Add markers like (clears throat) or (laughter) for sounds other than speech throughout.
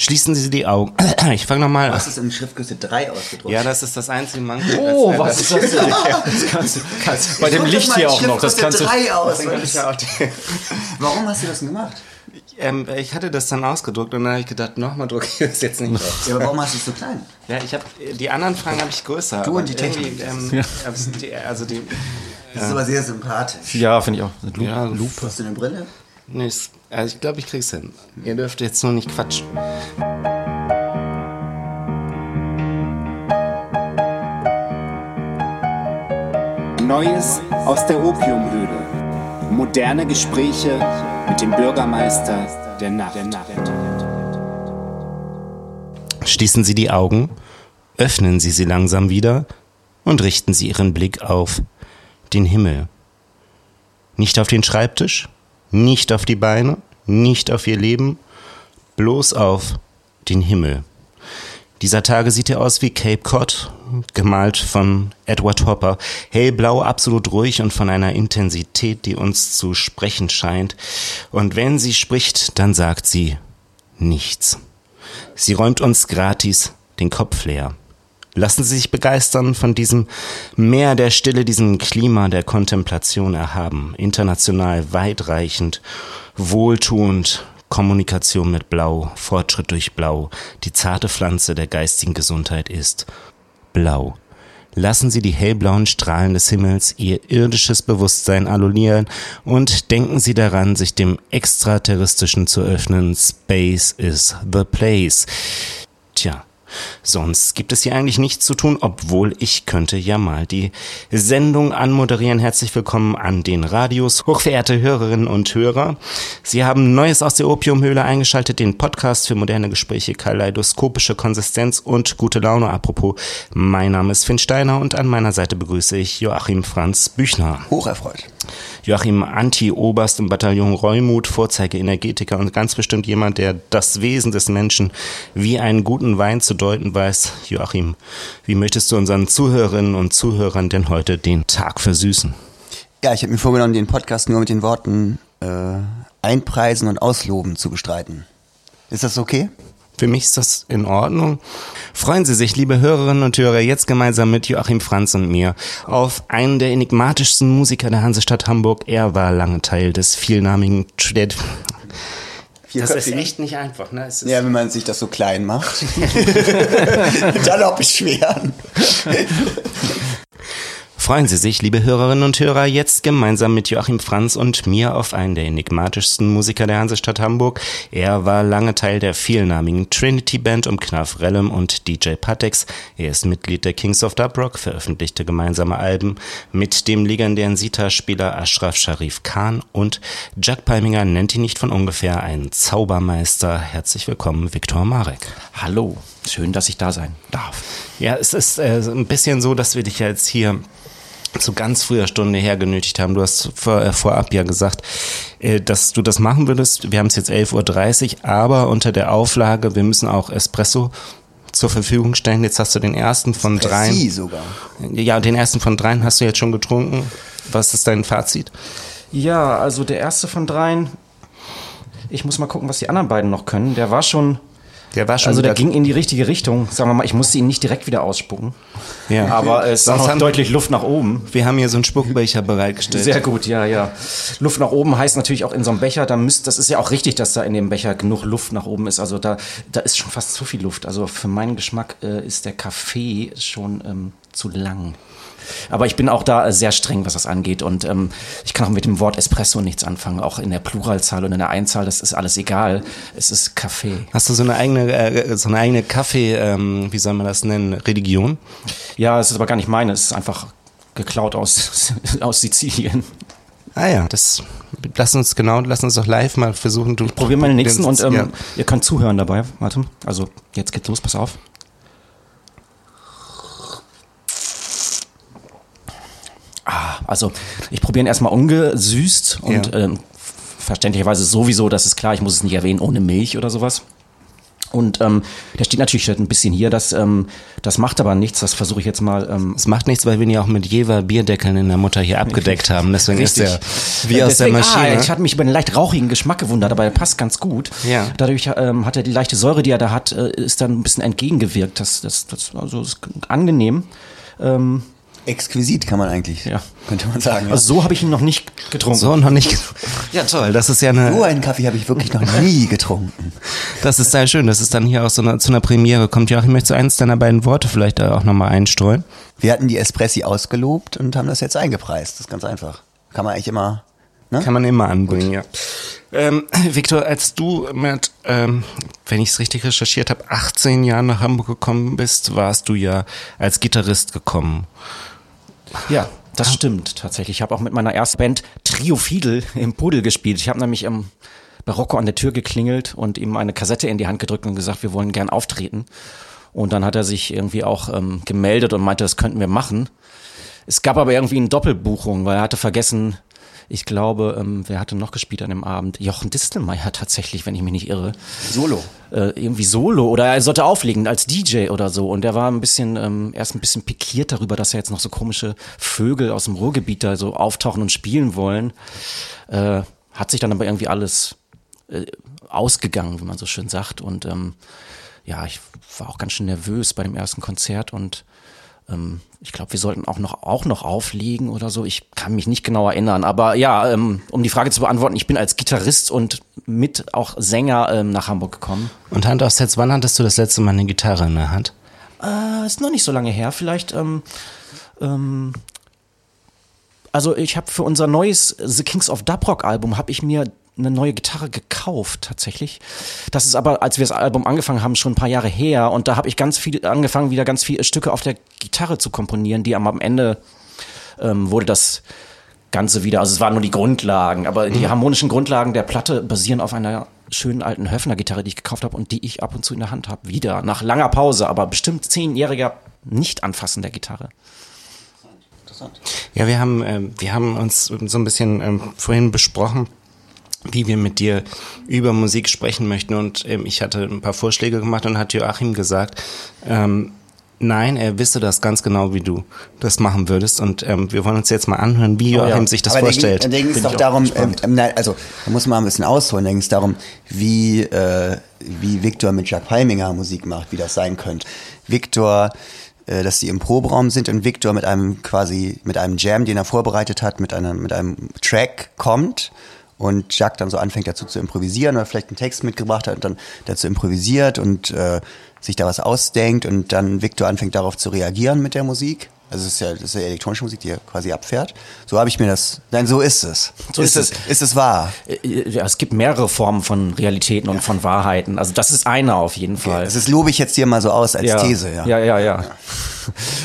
Schließen Sie die Augen. (clears throat) Ich fange nochmal an. Was ist in Schriftgröße 3 ausgedruckt? Ja, das ist das einzige Manko. Oh, Das- was ist das denn? (laughs) Das (laughs) kannst du, kannst, bei dem Licht hier auch noch. Das kannst Schriftgröße du. 3 aus. Ja (laughs) Warum hast du das denn gemacht? ähm, ich hatte das dann ausgedruckt und dann habe ich gedacht, nochmal drucke ich das jetzt nicht aus. Ja, aber warum hast du es so klein? Ja, ich habe die anderen Fragen habe ich größer. Du und die Technik. Ähm, also die, also die Das ist aber sehr sympathisch. Ja, finde ich auch. Lu ja, Lupe. Hast du eine Brille? Nee, also ich glaube, ich krieg's hin. Ihr dürft jetzt nur nicht quatschen. Neues aus der Opiumhöhle. Moderne Gespräche mit dem Bürgermeister der Nacht. Schließen Sie die Augen, öffnen Sie sie langsam wieder und richten Sie Ihren Blick auf den Himmel. Nicht auf den Schreibtisch, nicht auf die Beine, nicht auf Ihr Leben, bloß auf den Himmel. Dieser Tage sieht er aus wie Cape Cod, gemalt von Edward Hopper. Hellblau, absolut ruhig und von einer Intensität, die uns zu sprechen scheint. Und wenn sie spricht, dann sagt sie nichts. Sie räumt uns gratis den Kopf leer. Lassen Sie sich begeistern von diesem Meer der Stille, diesem Klima der Kontemplation erhaben, international weitreichend, wohltuend, Kommunikation mit Blau, Fortschritt durch Blau, die zarte Pflanze der geistigen Gesundheit ist Blau. Lassen Sie die hellblauen Strahlen des Himmels Ihr irdisches Bewusstsein annullieren und denken Sie daran, sich dem Extraterrestrischen zu öffnen. Space is the place. Tja, sonst gibt es hier eigentlich nichts zu tun, obwohl ich könnte ja mal die Sendung anmoderieren. Herzlich willkommen an den Radios. Hochverehrte Hörerinnen und Hörer, Sie haben Neues aus der Opiumhöhle eingeschaltet, den Podcast für moderne Gespräche, kaleidoskopische Konsistenz und gute Laune. Apropos, mein Name ist Finn Steiner und an meiner Seite begrüße ich Joachim Franz Büchner. Hocherfreut. Joachim Anti-Oberst im Bataillon Reumut, Vorzeige-Energetiker und ganz bestimmt jemand, der das Wesen des Menschen wie einen guten Wein zu deuten weiß. Joachim, wie möchtest du unseren Zuhörerinnen und Zuhörern denn heute den Tag versüßen? Ja, ich habe mir vorgenommen, den Podcast nur mit den Worten äh, einpreisen und ausloben zu bestreiten. Ist das okay? Für mich ist das in Ordnung. Freuen Sie sich, liebe Hörerinnen und Hörer, jetzt gemeinsam mit Joachim Franz und mir auf einen der enigmatischsten Musiker der Hansestadt Hamburg. Er war lange Teil des vielnamigen Trad. Das ist echt nicht einfach, ne? Es ist Ja, wenn man sich das so klein macht. (laughs) (laughs) Dann auch beschweren. (laughs) Freuen Sie sich, liebe Hörerinnen und Hörer, jetzt gemeinsam mit Joachim Franz und mir auf einen der enigmatischsten Musiker der Hansestadt Hamburg. Er war lange Teil der vielnamigen Trinity Band um Knarf Rellem und DJ Patex. Er ist Mitglied der Kings of Dub Rock, veröffentlichte gemeinsame Alben mit dem legendären Sitar-Spieler Ashraf Sharif Khan und Jack Palminger nennt ihn nicht von ungefähr einen Zaubermeister. Herzlich willkommen, Viktor Marek. Hallo, schön, dass ich da sein darf. Ja, es ist äh, ein bisschen so, dass wir dich ja jetzt hier zu ganz früher Stunde her genötigt haben. Du hast vor, äh, vorab ja gesagt, äh, dass du das machen würdest. Wir haben es jetzt 11.30 Uhr, aber unter der Auflage, wir müssen auch Espresso zur Verfügung stellen. Jetzt hast du den ersten von Sie dreien. sogar. Ja, den ersten von dreien hast du jetzt schon getrunken. Was ist dein Fazit? Ja, also der erste von dreien. Ich muss mal gucken, was die anderen beiden noch können. Der war schon. Der war schon Also der ging in die richtige Richtung. Sagen wir mal, ich musste ihn nicht direkt wieder ausspucken. Ja. Aber (laughs) es ist Sonst haben- deutlich Luft nach oben. Wir haben hier so einen Spuckbecher bereitgestellt. Sehr gut, ja, ja. Luft nach oben heißt natürlich auch in so einem Becher, da müsst, das ist ja auch richtig, dass da in dem Becher genug Luft nach oben ist. Also da, da ist schon fast zu viel Luft. Also für meinen Geschmack äh, ist der Kaffee schon ähm, zu lang. Aber ich bin auch da äh, sehr streng, was das angeht. Und ähm, ich kann auch mit dem Wort Espresso nichts anfangen. Auch in der Pluralzahl und in der Einzahl, das ist alles egal. Es ist Kaffee. Hast du so eine eigene, äh, so eine eigene Kaffee, ähm, wie soll man das nennen, Religion? Ja, es ist aber gar nicht meine. Es ist einfach geklaut aus, (laughs) aus Sizilien. Ah ja, das lass uns genau, lass uns doch live mal versuchen. Du Probieren meine nächsten und ähm, ja. ihr könnt zuhören dabei. Warte, also jetzt geht's los, pass auf. Ah, also ich probiere ihn erstmal ungesüßt und Ja. ähm, verständlicherweise sowieso, das ist klar, ich muss es nicht erwähnen, ohne Milch oder sowas. Und ähm, der steht natürlich schon ein bisschen hier, das, ähm, das macht aber nichts, das versuche ich jetzt mal. Ähm, Es macht nichts, weil wir ihn ja auch mit Jever Bierdeckeln in der Mutter hier abgedeckt haben. Deswegen ist er wie aus der deswegen- Maschine. Ah, ich hatte mich über den leicht rauchigen Geschmack gewundert, aber er passt ganz gut. Ja. Dadurch ähm, hat er die leichte Säure, die er da hat, äh, ist dann ein bisschen entgegengewirkt. Das, das, das also ist angenehm. Ähm, Exquisit kann man eigentlich, Ja. könnte man sagen. Ja. also so habe ich ihn noch nicht getrunken. so noch nicht. Ja, toll. Das ist ja eine. so einen Kaffee habe ich wirklich noch nie (laughs) getrunken. Das ist sehr schön. Das ist dann hier auch so eine, zu einer Premiere kommt. Joachim, möchtest du eins deiner beiden Worte vielleicht auch nochmal einstreuen? Wir hatten die Espressi ausgelobt und haben das jetzt eingepreist. Das ist ganz einfach. Kann man eigentlich immer, ne? Kann man immer anbringen, ja. Ähm, (clears throat) Victor, als du mit, ähm, wenn ich es richtig recherchiert habe, 18 Jahren nach Hamburg gekommen bist, warst du ja als Gitarrist gekommen. Ja, das stimmt tatsächlich. Ich habe auch mit meiner ersten Band Trio Fiedel im Pudel gespielt. Ich habe nämlich ähm, bei Rocco an der Tür geklingelt und ihm eine Kassette in die Hand gedrückt und gesagt, wir wollen gern auftreten. Und dann hat er sich irgendwie auch ähm, gemeldet und meinte, das könnten wir machen. Es gab aber irgendwie eine Doppelbuchung, weil er hatte vergessen, ich glaube, ähm, wer hatte noch gespielt an dem Abend? Jochen Distelmeier tatsächlich, wenn ich mich nicht irre. Solo. Äh, irgendwie Solo oder er sollte auflegen als DJ oder so. Und er war ein bisschen, ähm, erst ein bisschen pikiert darüber, dass er jetzt noch so komische Vögel aus dem Ruhrgebiet da so auftauchen und spielen wollen. Äh, hat sich dann aber irgendwie alles äh, ausgegangen, wie man so schön sagt. Und ähm, ja, ich war auch ganz schön nervös bei dem ersten Konzert und ähm, ich glaube, wir sollten auch noch, auch noch auflegen oder so. Ich kann mich nicht genau erinnern. Aber ja, ähm, um die Frage zu beantworten, ich bin als Gitarrist und mit auch Sänger ähm, nach Hamburg gekommen. Und Hand aufs Herz, wann hattest du das letzte Mal eine Gitarre in der Hand? Äh, ist noch nicht so lange her. Vielleicht, ähm, ähm, also ich habe für unser neues The Kings of Dub Rock Album habe ich mir eine neue Gitarre gekauft tatsächlich. Das ist aber, als wir das Album angefangen haben, schon ein paar Jahre her und da habe ich ganz viel angefangen, wieder ganz viele Stücke auf der Gitarre zu komponieren, die am, am Ende ähm, wurde das Ganze wieder, also es waren nur die Grundlagen, aber die harmonischen Grundlagen der Platte basieren auf einer schönen alten Höfner-Gitarre, die ich gekauft habe und die ich ab und zu in der Hand habe. Wieder, nach langer Pause, aber bestimmt zehnjähriger Nicht-Anfassen der Gitarre. Ja, wir haben, ähm, wir haben uns so ein bisschen ähm, vorhin besprochen, wie wir mit dir über Musik sprechen möchten. Und ähm, ich hatte ein paar Vorschläge gemacht und hat Joachim gesagt, ähm, nein, er wisse das ganz genau, wie du das machen würdest. Und ähm, wir wollen uns jetzt mal anhören, wie Joachim sich das Aber vorstellt. Da ging es doch darum, ähm, ähm, nein, also da muss man mal ein bisschen ausholen, da ging es darum, wie, äh, wie Victor mit Jack Palminger Musik macht, wie das sein könnte. Victor, äh, dass die im Proberaum sind und Victor mit einem quasi, mit einem Jam, den er vorbereitet hat, mit einem, mit einem Track kommt und Jack dann so anfängt dazu zu improvisieren oder vielleicht einen Text mitgebracht hat und dann dazu improvisiert und äh, sich da was ausdenkt und dann Victor anfängt darauf zu reagieren mit der Musik. Also es ist ja, das ist ja elektronische Musik, die er quasi abfährt. So habe ich mir das. Nein, so ist es. So ist es. es. Ist es wahr? Äh, Ja, es gibt mehrere Formen von Realitäten und von Wahrheiten. Also das ist eine auf jeden Fall. Das ist, lobe ich jetzt hier mal so aus als These, ja. Ja, ja, ja.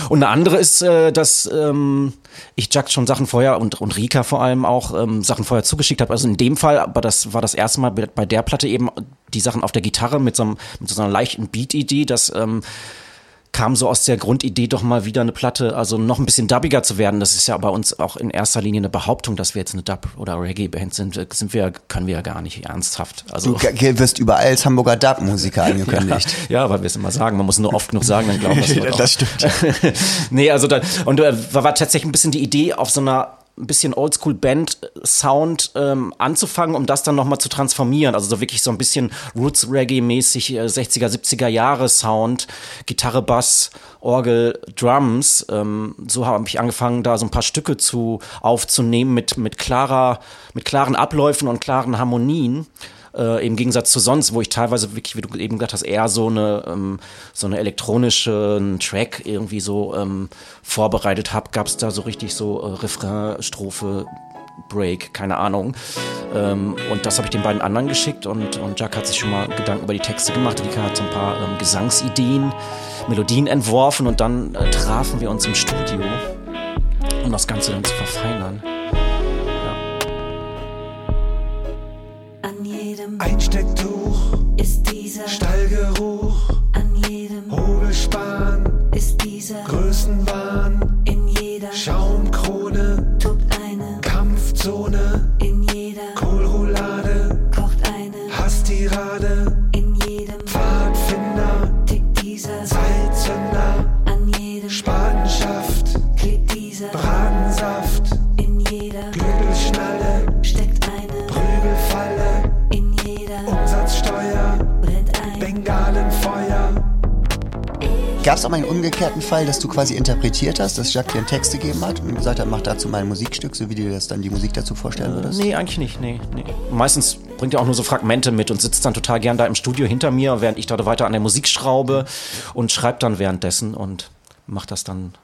Und eine andere ist, äh, dass ähm, ich Jack schon Sachen vorher und, und Rika vor allem auch ähm, Sachen vorher zugeschickt habe. Also in dem Fall, aber das war das erste Mal bei der Platte eben die Sachen auf der Gitarre mit so, einem, mit so einer leichten Beat-Idee, dass ähm, kam so aus der Grundidee doch mal wieder eine Platte, also noch ein bisschen dubbiger zu werden. Das ist ja bei uns auch in erster Linie eine Behauptung, dass wir jetzt eine Dub- oder Reggae-Band sind. Sind wir, können wir ja gar nicht ernsthaft. Also Du wirst überall als Hamburger Dub-Musiker (laughs) angekündigt. ja, weil wir es immer sagen. Man muss nur oft genug sagen, dann glauben wir es. (laughs) Das stimmt. (laughs) nee, also dann, und äh, war tatsächlich ein bisschen die Idee, auf so einer ein bisschen Oldschool-Band-Sound ähm, anzufangen, um das dann nochmal zu transformieren. Also so wirklich so ein bisschen Roots-Reggae-mäßig, äh, 60er, 70er Jahre Sound, Gitarre, Bass, Orgel, Drums. Ähm, so habe ich angefangen, da so ein paar Stücke zu aufzunehmen mit, mit klarer, mit klaren Abläufen und klaren Harmonien. Äh, Im Gegensatz zu sonst, wo ich teilweise wirklich, wie du eben gesagt hast, eher so eine ähm, so eine elektronischen Track irgendwie so ähm, vorbereitet habe, gab es da so richtig so äh, Refrain, Strophe, Break, keine Ahnung. Ähm, und das habe ich den beiden anderen geschickt und, und Jack hat sich schon mal Gedanken über die Texte gemacht. Rika hat so ein paar ähm, Gesangsideen, Melodien entworfen und dann äh, trafen wir uns im Studio, um das Ganze dann zu verfeinern. Jedem Einstecktuch, ist dieser, Stallgeruch, Gab es auch mal einen umgekehrten Fall, dass du quasi interpretiert hast, dass Jacques dir einen Text gegeben hat und gesagt hat, mach dazu mal ein Musikstück, so wie du dir das dann die Musik dazu vorstellen würdest? Nee, eigentlich nicht. Nee, nee. Meistens bringt er auch nur so Fragmente mit und sitzt dann total gern da im Studio hinter mir, während ich da weiter an der Musik schraube und schreibt dann währenddessen und macht das dann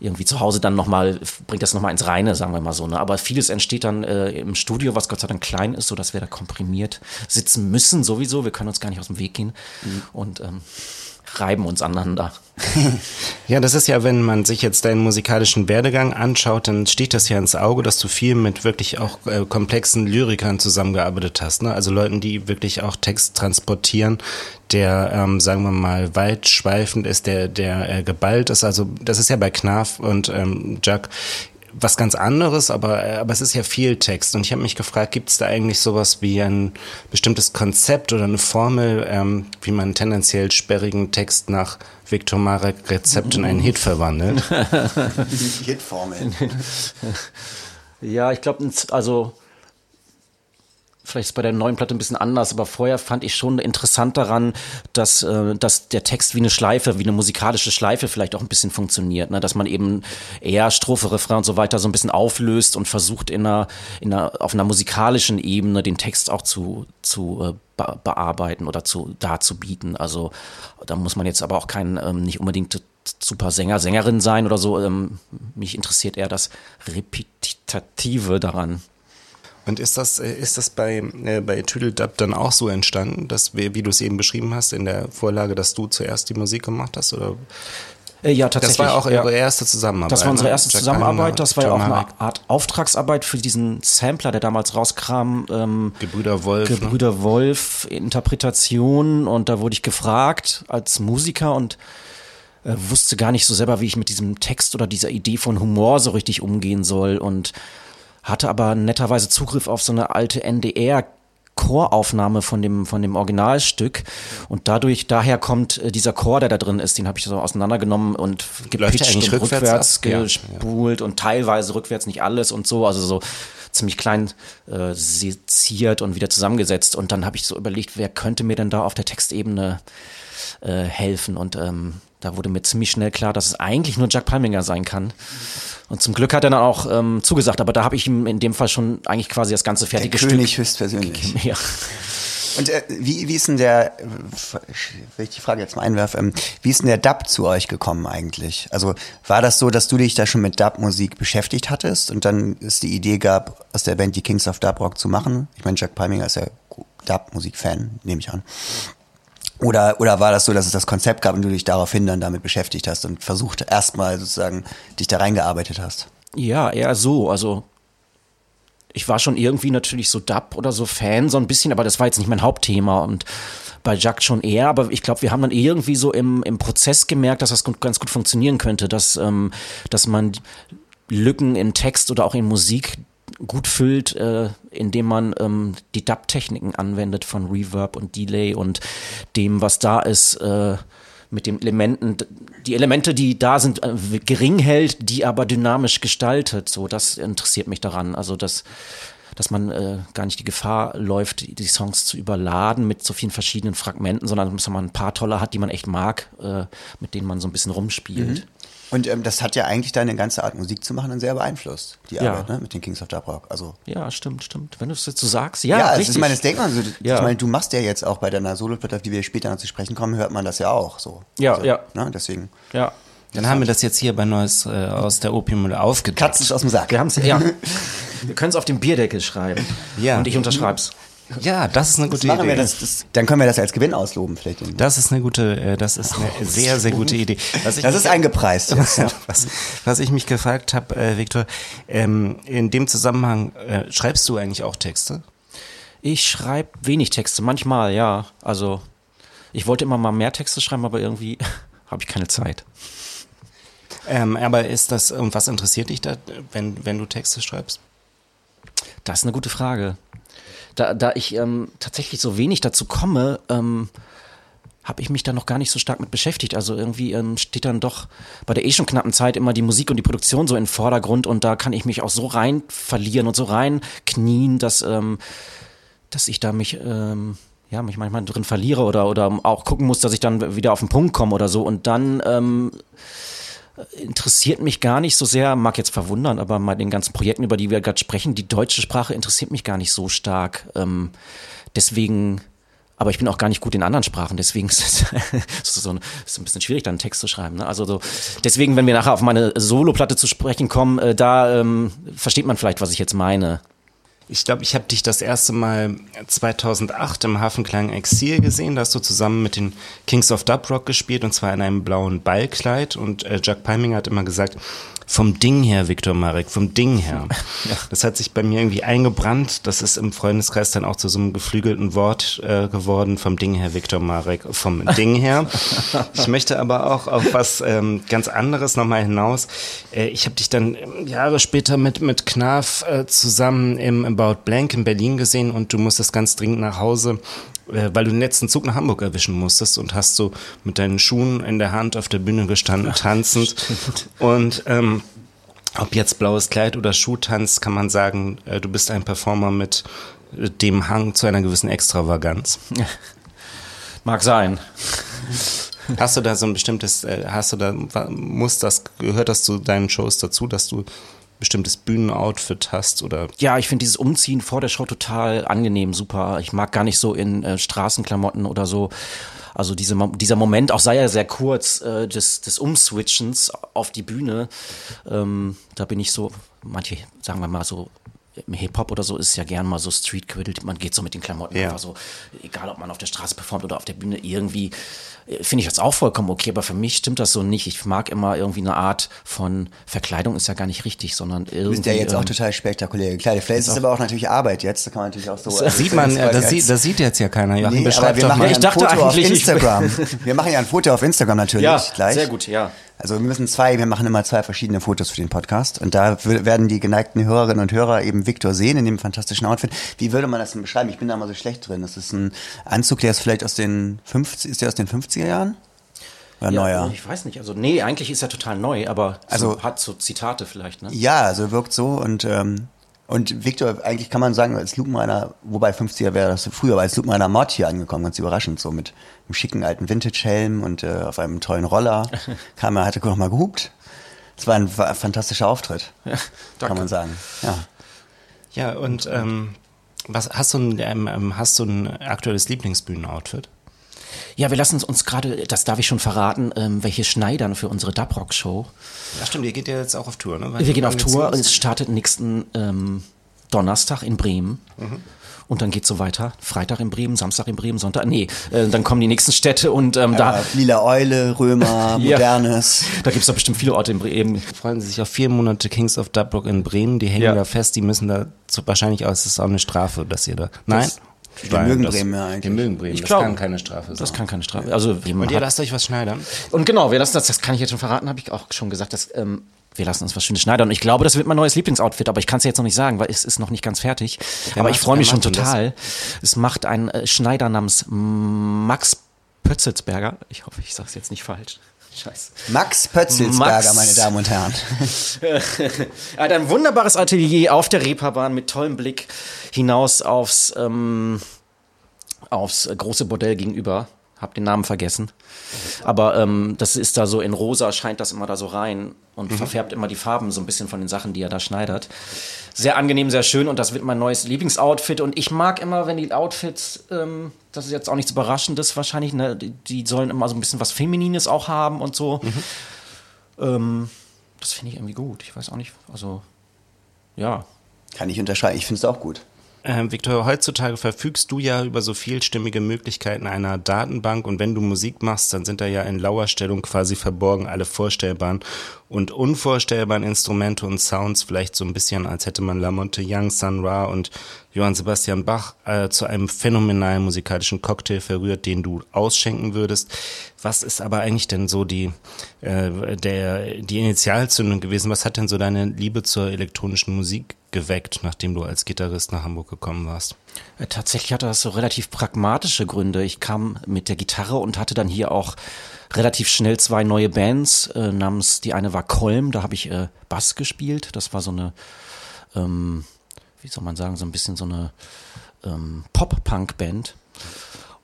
irgendwie zu Hause dann nochmal, bringt das nochmal ins Reine, sagen wir mal so. Ne? Aber vieles entsteht dann äh, im Studio, was Gott sei Dank klein ist, sodass wir da komprimiert sitzen müssen sowieso. Wir können uns gar nicht aus dem Weg gehen und ähm, reiben uns aneinander. (laughs) Ja, das ist ja, wenn man sich jetzt deinen musikalischen Werdegang anschaut, dann sticht das ja ins Auge, dass du viel mit wirklich auch äh, komplexen Lyrikern zusammengearbeitet hast. Ne? Also Leuten, die wirklich auch Text transportieren, der, ähm, sagen wir mal, weitschweifend ist, der, der äh, geballt ist. Also das ist ja bei Knarf und ähm, Jack was ganz anderes, aber, äh, aber es ist ja viel Text. Und ich habe mich gefragt, gibt es da eigentlich sowas wie ein bestimmtes Konzept oder eine Formel, ähm, wie man tendenziell sperrigen Text nach Viktor Marek Rezept in einen Hit verwandelt? Die (laughs) Hitformel. Ja, ich glaube, also vielleicht ist bei der neuen Platte ein bisschen anders, aber vorher fand ich schon interessant daran, dass, äh, dass der Text wie eine Schleife, wie eine musikalische Schleife vielleicht auch ein bisschen funktioniert, ne? dass man eben eher Strophe, Refrain und so weiter so ein bisschen auflöst und versucht in einer, in einer auf einer musikalischen Ebene den Text auch zu, zu äh, be bearbeiten oder zu darzubieten. Also da muss man jetzt aber auch kein ähm, nicht unbedingt super Sänger, Sängerin sein oder so. Ähm, mich interessiert eher das Repetitive daran. Und ist das, äh, ist das bei, äh, bei Tüdeldub dann auch so entstanden, dass wir, wie du es eben beschrieben hast, in der Vorlage, dass du zuerst die Musik gemacht hast? Oder? Äh, ja, tatsächlich. Das war auch ja. eure erste Zusammenarbeit. Das war unsere ne? erste Jack Zusammenarbeit. Das war ja auch eine Art Auftragsarbeit für diesen Sampler, der damals rauskam. Ähm, Gebrüder Wolf. ne? Gebrüder Wolf, Interpretation. Und da wurde ich gefragt als Musiker und äh, wusste gar nicht so selber, wie ich mit diesem Text oder dieser Idee von Humor so richtig umgehen soll. Und hatte aber netterweise Zugriff auf so eine alte NDR Choraufnahme von dem von dem Originalstück und dadurch daher kommt äh, dieser Chor, der da drin ist, den habe ich so auseinandergenommen und gepitcht und rückwärts rückwärts, ab? Ja, gespult und teilweise rückwärts nicht alles und so, also so ziemlich klein äh, seziert und wieder zusammengesetzt und dann habe ich so überlegt, wer könnte mir denn da auf der Textebene äh, helfen und ähm, da wurde mir ziemlich schnell klar, dass es eigentlich nur Jack Palminger sein kann. Und zum Glück hat er dann auch ähm, zugesagt, aber da habe ich ihm in dem Fall schon eigentlich quasi das ganze Der fertige König Stück. höchstpersönlich. (laughs) Ja. Und äh, wie, wie ist denn der, wenn ich die Frage jetzt mal einwerfe, ähm, wie ist denn der Dub zu euch gekommen eigentlich? Also war das so, dass du dich da schon mit Dub-Musik beschäftigt hattest und dann es die Idee gab, aus der Band die Kings of Dub Rock zu machen? Ich meine, Jack Palminger ist ja Dub-Musik-Fan, nehme ich an. Oder, oder war das so, dass es das Konzept gab und du dich daraufhin dann damit beschäftigt hast und versucht erstmal sozusagen dich da reingearbeitet hast? Ja, eher so. Also ich war schon irgendwie natürlich so Dub oder so Fan, so ein bisschen, aber das war jetzt nicht mein Hauptthema und bei Jack schon eher, aber ich glaube, wir haben dann irgendwie so im, im Prozess gemerkt, dass das ganz gut funktionieren könnte, dass, ähm, dass man Lücken in Text oder auch in Musik gut füllt, äh, indem man ähm, die Dub-Techniken anwendet von Reverb und Delay und dem, was da ist, äh, mit den Elementen, die Elemente, die da sind, äh, gering hält, die aber dynamisch gestaltet. So, das interessiert mich daran. Also, dass, dass man äh, gar nicht die Gefahr läuft, die, Songs zu überladen mit so vielen verschiedenen Fragmenten, sondern dass man ein paar tolle hat, die man echt mag, äh, mit denen man so ein bisschen rumspielt. Und ähm, das hat ja eigentlich deine ganze Art Musik zu machen dann sehr beeinflusst, die Ja. Arbeit ne, mit den Kings of Dub Rock. Also Ja, stimmt, stimmt. Wenn du es jetzt so sagst, ja, Ja, also richtig. ich meine, das denkt man so. Ja. Ich meine, du machst ja jetzt auch bei deiner Solo-Platte, auf die wir später noch zu sprechen kommen, hört man das ja auch so. Ja, also, ja. Ne, deswegen. ja. Dann haben wir das jetzt hier bei Neues äh, aus der Opiummühle aufgedeckt. Katzen ist aus dem Sack. Wir haben es, ja. (laughs) Wir können es auf dem Bierdeckel schreiben. Ja. Und ich unterschreib's. Ja, das ist eine gute Machen Idee. wir das, das, dann können wir das als Gewinn ausloben vielleicht. Das ist eine gute, äh, das ist eine sehr, sehr gute Idee. Was ich Das ist eingepreist. (laughs) Jetzt, ja. was, was ich mich gefragt habe, äh, Viktor, ähm, in dem Zusammenhang, äh, schreibst du eigentlich auch Texte? Ich schreibe wenig Texte, manchmal, ja. Also, ich wollte immer mal mehr Texte schreiben, aber irgendwie (laughs) habe ich keine Zeit. Ähm, aber ist das, und was interessiert dich da, wenn, wenn du Texte schreibst? Das ist eine gute Frage. Da, da ich ähm, tatsächlich so wenig dazu komme, ähm, habe ich mich da noch gar nicht so stark mit beschäftigt. Also irgendwie ähm, steht dann doch bei der eh schon knappen Zeit immer die Musik und die Produktion so im Vordergrund und da kann ich mich auch so rein verlieren und so rein knien, dass, ähm, dass ich da mich ähm, ja, mich manchmal drin verliere oder, oder auch gucken muss, dass ich dann wieder auf den Punkt komme oder so. Und dann ähm, interessiert mich gar nicht so sehr, mag jetzt verwundern, aber bei den ganzen Projekten, über die wir gerade sprechen, die deutsche Sprache interessiert mich gar nicht so stark. Ähm, deswegen, aber ich bin auch gar nicht gut in anderen Sprachen, deswegen (laughs) ist es so ein, ist ein bisschen schwierig, dann einen Text zu schreiben. Ne? Also so, deswegen, wenn wir nachher auf meine Soloplatte zu sprechen kommen, äh, da ähm, versteht man vielleicht, was ich jetzt meine. Ich glaube, ich habe dich das erste Mal 2008 im Hafenklang Exil gesehen. Da hast du zusammen mit den Kings of Dub Rock gespielt und zwar in einem blauen Ballkleid. Und äh, Jack Palminger hat immer gesagt, vom Ding her, Viktor Marek, vom Ding her. Das hat sich bei mir irgendwie eingebrannt. Das ist im Freundeskreis dann auch zu so einem geflügelten Wort äh, geworden. Vom Ding her, Viktor Marek, vom Ding her. Ich möchte aber auch auf was ähm, ganz anderes nochmal hinaus. Äh, ich habe dich dann ähm, Jahre später mit, mit Knaf äh, zusammen im About Blank in Berlin gesehen und du musstest ganz dringend nach Hause äh, weil du den letzten Zug nach Hamburg erwischen musstest und hast so mit deinen Schuhen in der Hand auf der Bühne gestanden, tanzend. Und ähm, ob jetzt blaues Kleid oder Schuhtanz, kann man sagen, äh, du bist ein Performer mit äh, dem Hang zu einer gewissen Extravaganz. Mag sein. Hast du da so ein bestimmtes, äh, hast du da, muss das, gehört das zu deinen Shows dazu, dass du bestimmtes Bühnenoutfit hast oder Ja, ich finde dieses Umziehen vor der Show total angenehm, super. Ich mag gar nicht so in äh, Straßenklamotten oder so. Also diese, dieser Moment, auch sei er sehr kurz, äh, des, des Umswitchens auf die Bühne, ähm, da bin ich so, manche, sagen wir mal so, im Hip-Hop oder so ist ja gern mal so Street Credit, man geht so mit den Klamotten Ja. einfach so, egal ob man auf der Straße performt oder auf der Bühne, irgendwie äh, finde ich das auch vollkommen okay, aber für mich stimmt das so nicht. Ich mag immer irgendwie eine Art von Verkleidung, ist ja gar nicht richtig, sondern irgendwie. Du bist ja jetzt auch ähm, total spektakulär gekleidet. Vielleicht ist es aber auch natürlich Arbeit jetzt. Da kann man natürlich auch so. also sieht man, äh, das sieht, das sieht jetzt ja keiner. Nee, aber wir machen mal. ja Ich ein dachte Foto auf eigentlich, ich- Instagram. (laughs) wir machen ja ein Foto auf Instagram natürlich Ja, gleich. sehr gut, ja. Also wir müssen zwei, wir machen immer zwei verschiedene Fotos für den Podcast und da werden die geneigten Hörerinnen und Hörer eben Viktor sehen in dem fantastischen Outfit. Wie würde man das denn beschreiben? Ich bin da mal so schlecht drin. Das ist ein Anzug, der ist vielleicht aus den 50, ist der aus den 50er Jahren? Oder Ja, neuer? Ich weiß nicht. Also, nee, eigentlich ist er total neu, aber Also- so, hat so Zitate vielleicht, ne? Ja, also wirkt so und ähm, und Victor, eigentlich kann man sagen, als Lupenreiner, wobei 50er wäre das früher, aber als Lupenreiner Mod hier angekommen, ganz überraschend, so mit einem schicken alten Vintage-Helm und äh, auf einem tollen Roller. (laughs) kam er, hatte noch mal gehupt. Es war ein fa- fantastischer Auftritt, kann danke. man sagen. Ja. Ja, und ähm, was hast du ein, ähm, ähm, hast du ein aktuelles Lieblingsbühnenoutfit? Ja, wir lassen uns- uns gerade, das darf ich schon verraten, ähm, welche Schneidern für unsere Dubrock-Show. Ja, stimmt, ihr geht ja jetzt auch auf Tour, ne? Wann- Wir gehen auf Tour und es startet nächsten ähm, Donnerstag in Bremen. Und dann geht's so weiter. Freitag in Bremen, Samstag in Bremen, Sonntag. Nee, äh, dann kommen die nächsten Städte und ähm, da, Äh, Lila Eule, Römer, (laughs) Ja. Modernes. da gibt's doch bestimmt viele Orte in Bremen. freuen sie sich auf vier Monate Kings of Dubrock in Bremen. Die hängen Ja. da fest, die müssen da so wahrscheinlich aus. Das ist auch eine Strafe, dass ihr da. Nein? Wir mögen das, Bremen ja eigentlich. Wir mögen Bremen. Ich das glaube, kann keine Strafe sein. Das kann keine Strafe. Also, Und ihr lasst euch was schneidern? Und genau, wir lassen das, das kann ich jetzt schon verraten, habe ich auch schon gesagt, dass, ähm, wir lassen uns was Schönes schneidern. Und ich glaube, das wird mein neues Lieblingsoutfit, aber ich kann es jetzt noch nicht sagen, weil es ist noch nicht ganz fertig. aber macht- ich freue mich schon denn das? total. Es macht ein äh, Schneider namens Max Pötzelsberger. Ich hoffe, ich sage es jetzt nicht falsch. Scheiße. Max Pötzelsberger, Max. meine Damen und Herren. (laughs) Er hat ein wunderbares Atelier auf der Reeperbahn mit tollem Blick hinaus aufs, ähm, aufs große Bordell gegenüber. Hab den Namen vergessen. Aber ähm, das ist da so in rosa, scheint das immer da so rein und verfärbt immer die Farben so ein bisschen von den Sachen, die er da schneidert. Sehr angenehm, sehr schön und das wird mein neues Lieblingsoutfit. Und ich mag immer, wenn die Outfits, ähm, das ist jetzt auch nichts Überraschendes wahrscheinlich, ne? die, sollen immer so ein bisschen was Feminines auch haben und so. Ähm, das finde ich irgendwie gut. Ich weiß auch nicht, also ja. Kann ich unterschreiben. Ich finde es auch gut. Ähm, Victor, heutzutage verfügst du ja über so vielstimmige Möglichkeiten einer Datenbank und wenn du Musik machst, dann sind da ja in Lauerstellung quasi verborgen alle vorstellbaren und unvorstellbaren Instrumente und Sounds, vielleicht so ein bisschen, als hätte man Lamonte Young, Sun Ra und Johann Sebastian Bach äh, zu einem phänomenalen musikalischen Cocktail verrührt, den du ausschenken würdest. Was ist aber eigentlich denn so die, äh, der, die Initialzündung gewesen? Was hat denn so deine Liebe zur elektronischen Musik geweckt, nachdem du als Gitarrist nach Hamburg gekommen warst? Äh, Tatsächlich hatte das so relativ pragmatische Gründe. Ich kam mit der Gitarre und hatte dann hier auch relativ schnell zwei neue Bands äh, namens, die eine war Kolm, da habe ich äh, Bass gespielt. Das war so eine, ähm, wie soll man sagen, so ein bisschen so eine ähm, Pop-Punk-Band.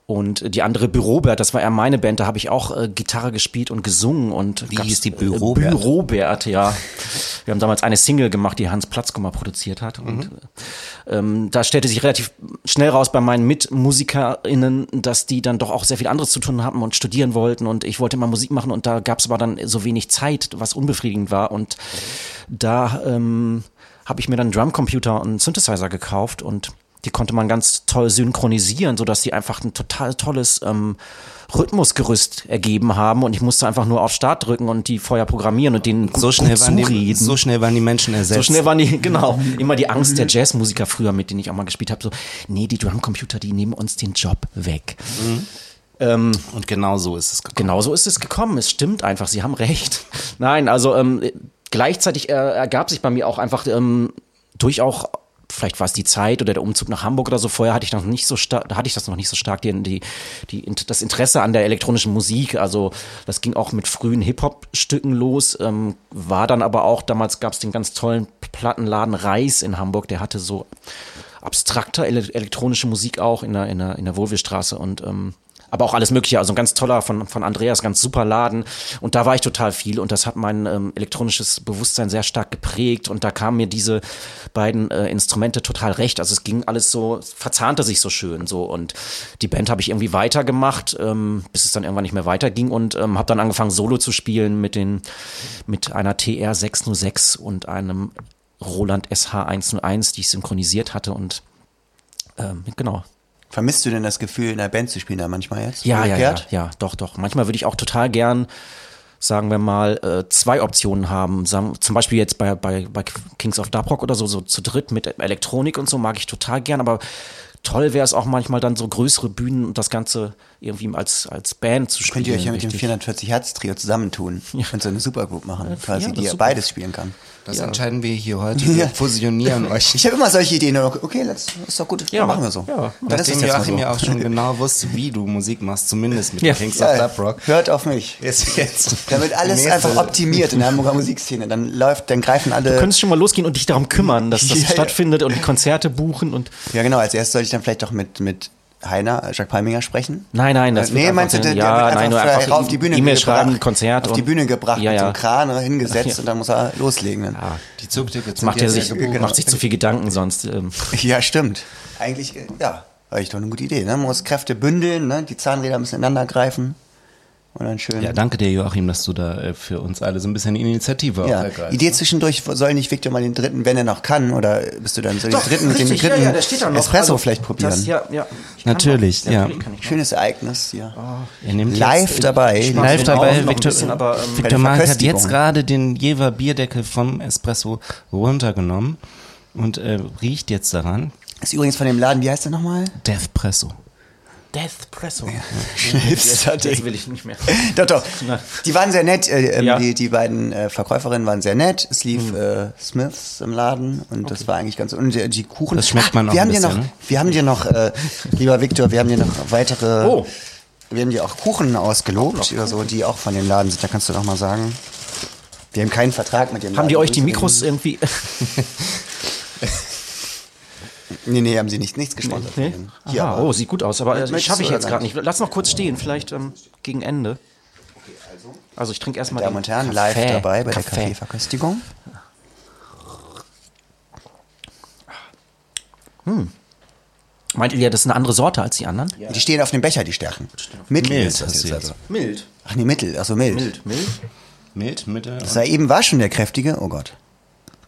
Und die andere Bürobert, das war eher meine Band, da habe ich auch äh, Gitarre gespielt und gesungen und Wie hieß die Bürobert? Äh, Bürobert, ja. Wir haben damals eine Single gemacht, die Hans Platzkummer produziert hat. Und ähm, da stellte sich relativ schnell raus bei meinen MitmusikerInnen, dass die dann doch auch sehr viel anderes zu tun hatten und studieren wollten. Und ich wollte immer Musik machen und da gab es aber dann so wenig Zeit, was unbefriedigend war. Und da ähm, habe ich mir dann einen Drumcomputer und einen Synthesizer gekauft und die konnte man ganz toll synchronisieren, sodass die einfach ein total tolles ähm, Rhythmusgerüst ergeben haben und ich musste einfach nur auf Start drücken und die vorher programmieren und denen So schnell, gut waren die, so schnell waren die Menschen ersetzt. So schnell waren die, (laughs) genau, immer die Angst der Jazzmusiker früher, mit denen ich auch mal gespielt habe, so, nee, die Drumcomputer, die nehmen uns den Job weg. Und genau so ist es gekommen. Genauso ist es gekommen. Es stimmt einfach. Sie haben recht. (laughs) Nein, also ähm, gleichzeitig äh, ergab sich bei mir auch einfach ähm, durch auch vielleicht war es die Zeit oder der Umzug nach Hamburg oder so. Vorher hatte ich noch nicht so stark, da hatte ich das noch nicht so stark, die, die, die, das Interesse an der elektronischen Musik. Also das ging auch mit frühen Hip-Hop-Stücken los, ähm, war dann aber auch, damals gab es den ganz tollen Plattenladen Reis in Hamburg, der hatte so abstrakter ele elektronische Musik auch in der, in der, in der Wohlwillstraße und ähm, aber auch alles Mögliche, also ein ganz toller von, von Andreas, ganz super Laden. Und da war ich total viel und das hat mein ähm, elektronisches Bewusstsein sehr stark geprägt. Und da kamen mir diese beiden äh, Instrumente total recht. Also es ging alles so, verzahnte sich so schön so. Und die Band habe ich irgendwie weitergemacht, ähm, bis es dann irgendwann nicht mehr weiterging und ähm, habe dann angefangen, Solo zu spielen mit den, mit einer TR 606 und einem Roland SH 101, die ich synchronisiert hatte und ähm, genau, Vermisst du denn das Gefühl, in einer Band zu spielen da manchmal jetzt? ja, ja, ja, ja, doch, doch. Manchmal würde ich auch total gern, sagen wir mal, äh, zwei Optionen haben. Zum Beispiel jetzt bei, bei, bei Kings of Dubrock oder so, so zu dritt mit Elektronik und so, mag ich total gern, aber toll wäre es auch manchmal dann so größere Bühnen und das Ganze irgendwie als, als Band zu spielen. Könnt ihr euch ja mit dem richtig. 440 Hertz Trio zusammentun? Könnt so eine Supergroup machen, quasi, ja, die ihr beides spielen kann. Das entscheiden wir hier heute. (laughs) Wir Ja. fusionieren (laughs) euch. Ich habe immer solche Ideen. Okay, let's, ist doch gut. Ja, machen wir so. ja. Dann ist Nachdem jetzt Joachim so. ja auch schon (laughs) genau wusste, wie du Musik machst, zumindest mit Ja. Kings Ja, of Dub Rock. hört auf mich. Ist jetzt Damit alles die nächste- einfach optimiert in der Hamburger Musikszene. Dann läuft, dann greifen alle. Du könntest schon mal losgehen und dich darum kümmern, dass das Ja, ja. stattfindet und die Konzerte buchen und ja, genau. Als erstes soll ich dann vielleicht doch mit, mit Heiner, Jacques Palminger sprechen. Nein, nein, das Äh, nee, meinst du, der, sein- der ja, wird einfach, nein, einfach auf die Bühne E-Mail gebracht, schreiben, Konzert auf die und- Bühne gebracht, Ja, mit so ja. einem Kran hingesetzt Ja. (laughs) und dann muss er loslegen. Dann. ja, Die Zugtickets macht, er sich, ja gebucht. macht sich zu viel Gedanken sonst. Ähm. (laughs) Ja, stimmt. Eigentlich, äh, ja, eigentlich doch eine gute Idee. Ne? Man muss Kräfte bündeln, ne? die Zahnräder müssen ineinander greifen und dann schön. Ja, danke dir, Joachim, dass du da äh, für uns alle so ein bisschen die Initiative Ja, ergreifst. Idee zwischendurch, soll nicht Victor mal den dritten, wenn er noch kann, oder bist du dann so den dritten, den richtig, dritten ja, ja, der steht da noch. Espresso Also, vielleicht probieren? Das, ja, ja. Natürlich, noch. ja. Schönes Ereignis hier. Er nimmt Live dabei. Live dabei. Victor, bisschen, aber, ähm, bei Victor Mark hat jetzt gerade den Jever Bierdeckel vom Espresso runtergenommen und äh, riecht jetzt daran. Ist übrigens von dem Laden, wie heißt der nochmal? Deathpresso. Deathpresso. Hipster-Ding. Das will ich nicht mehr. (laughs) Doch, doch. (laughs) Die waren sehr nett. Äh, ähm, Ja. die, die beiden äh, Verkäuferinnen waren sehr nett. Es lief Hm. äh, Smiths im Laden und das war eigentlich ganz. Und die, die Kuchen. Das schmeckt man Ah, auch wir haben bisschen, noch, ne? Wir haben dir noch, äh, lieber Viktor, wir haben dir noch weitere. Oh. Wir haben dir auch Kuchen ausgelobt oder so, die auch von dem Laden sind. Da kannst du doch mal sagen. Wir haben keinen Vertrag mit dem Laden. Haben die euch die Mikros irgendwie. (laughs) Nee, nee, haben sie nicht. Nichts gesponsert. Nee? Hier, Aha, oh, sieht gut aus, aber äh, Möchtest schaffe ich du jetzt gerade nicht. Lass noch kurz stehen, vielleicht ähm, gegen Ende. Also ich trinke erstmal. Damen und Herren, live dabei bei der Kaffeeverköstigung. Meint ihr, das ist eine andere Sorte als die anderen? Die stehen auf dem Becher, die Stärken. Mittel Mild ist das jetzt also. Mild. Ach nee, Mittel. Achso, mild. Mild. Mild. Mild, Mitte. Das war eben war schon der kräftige. Oh Gott.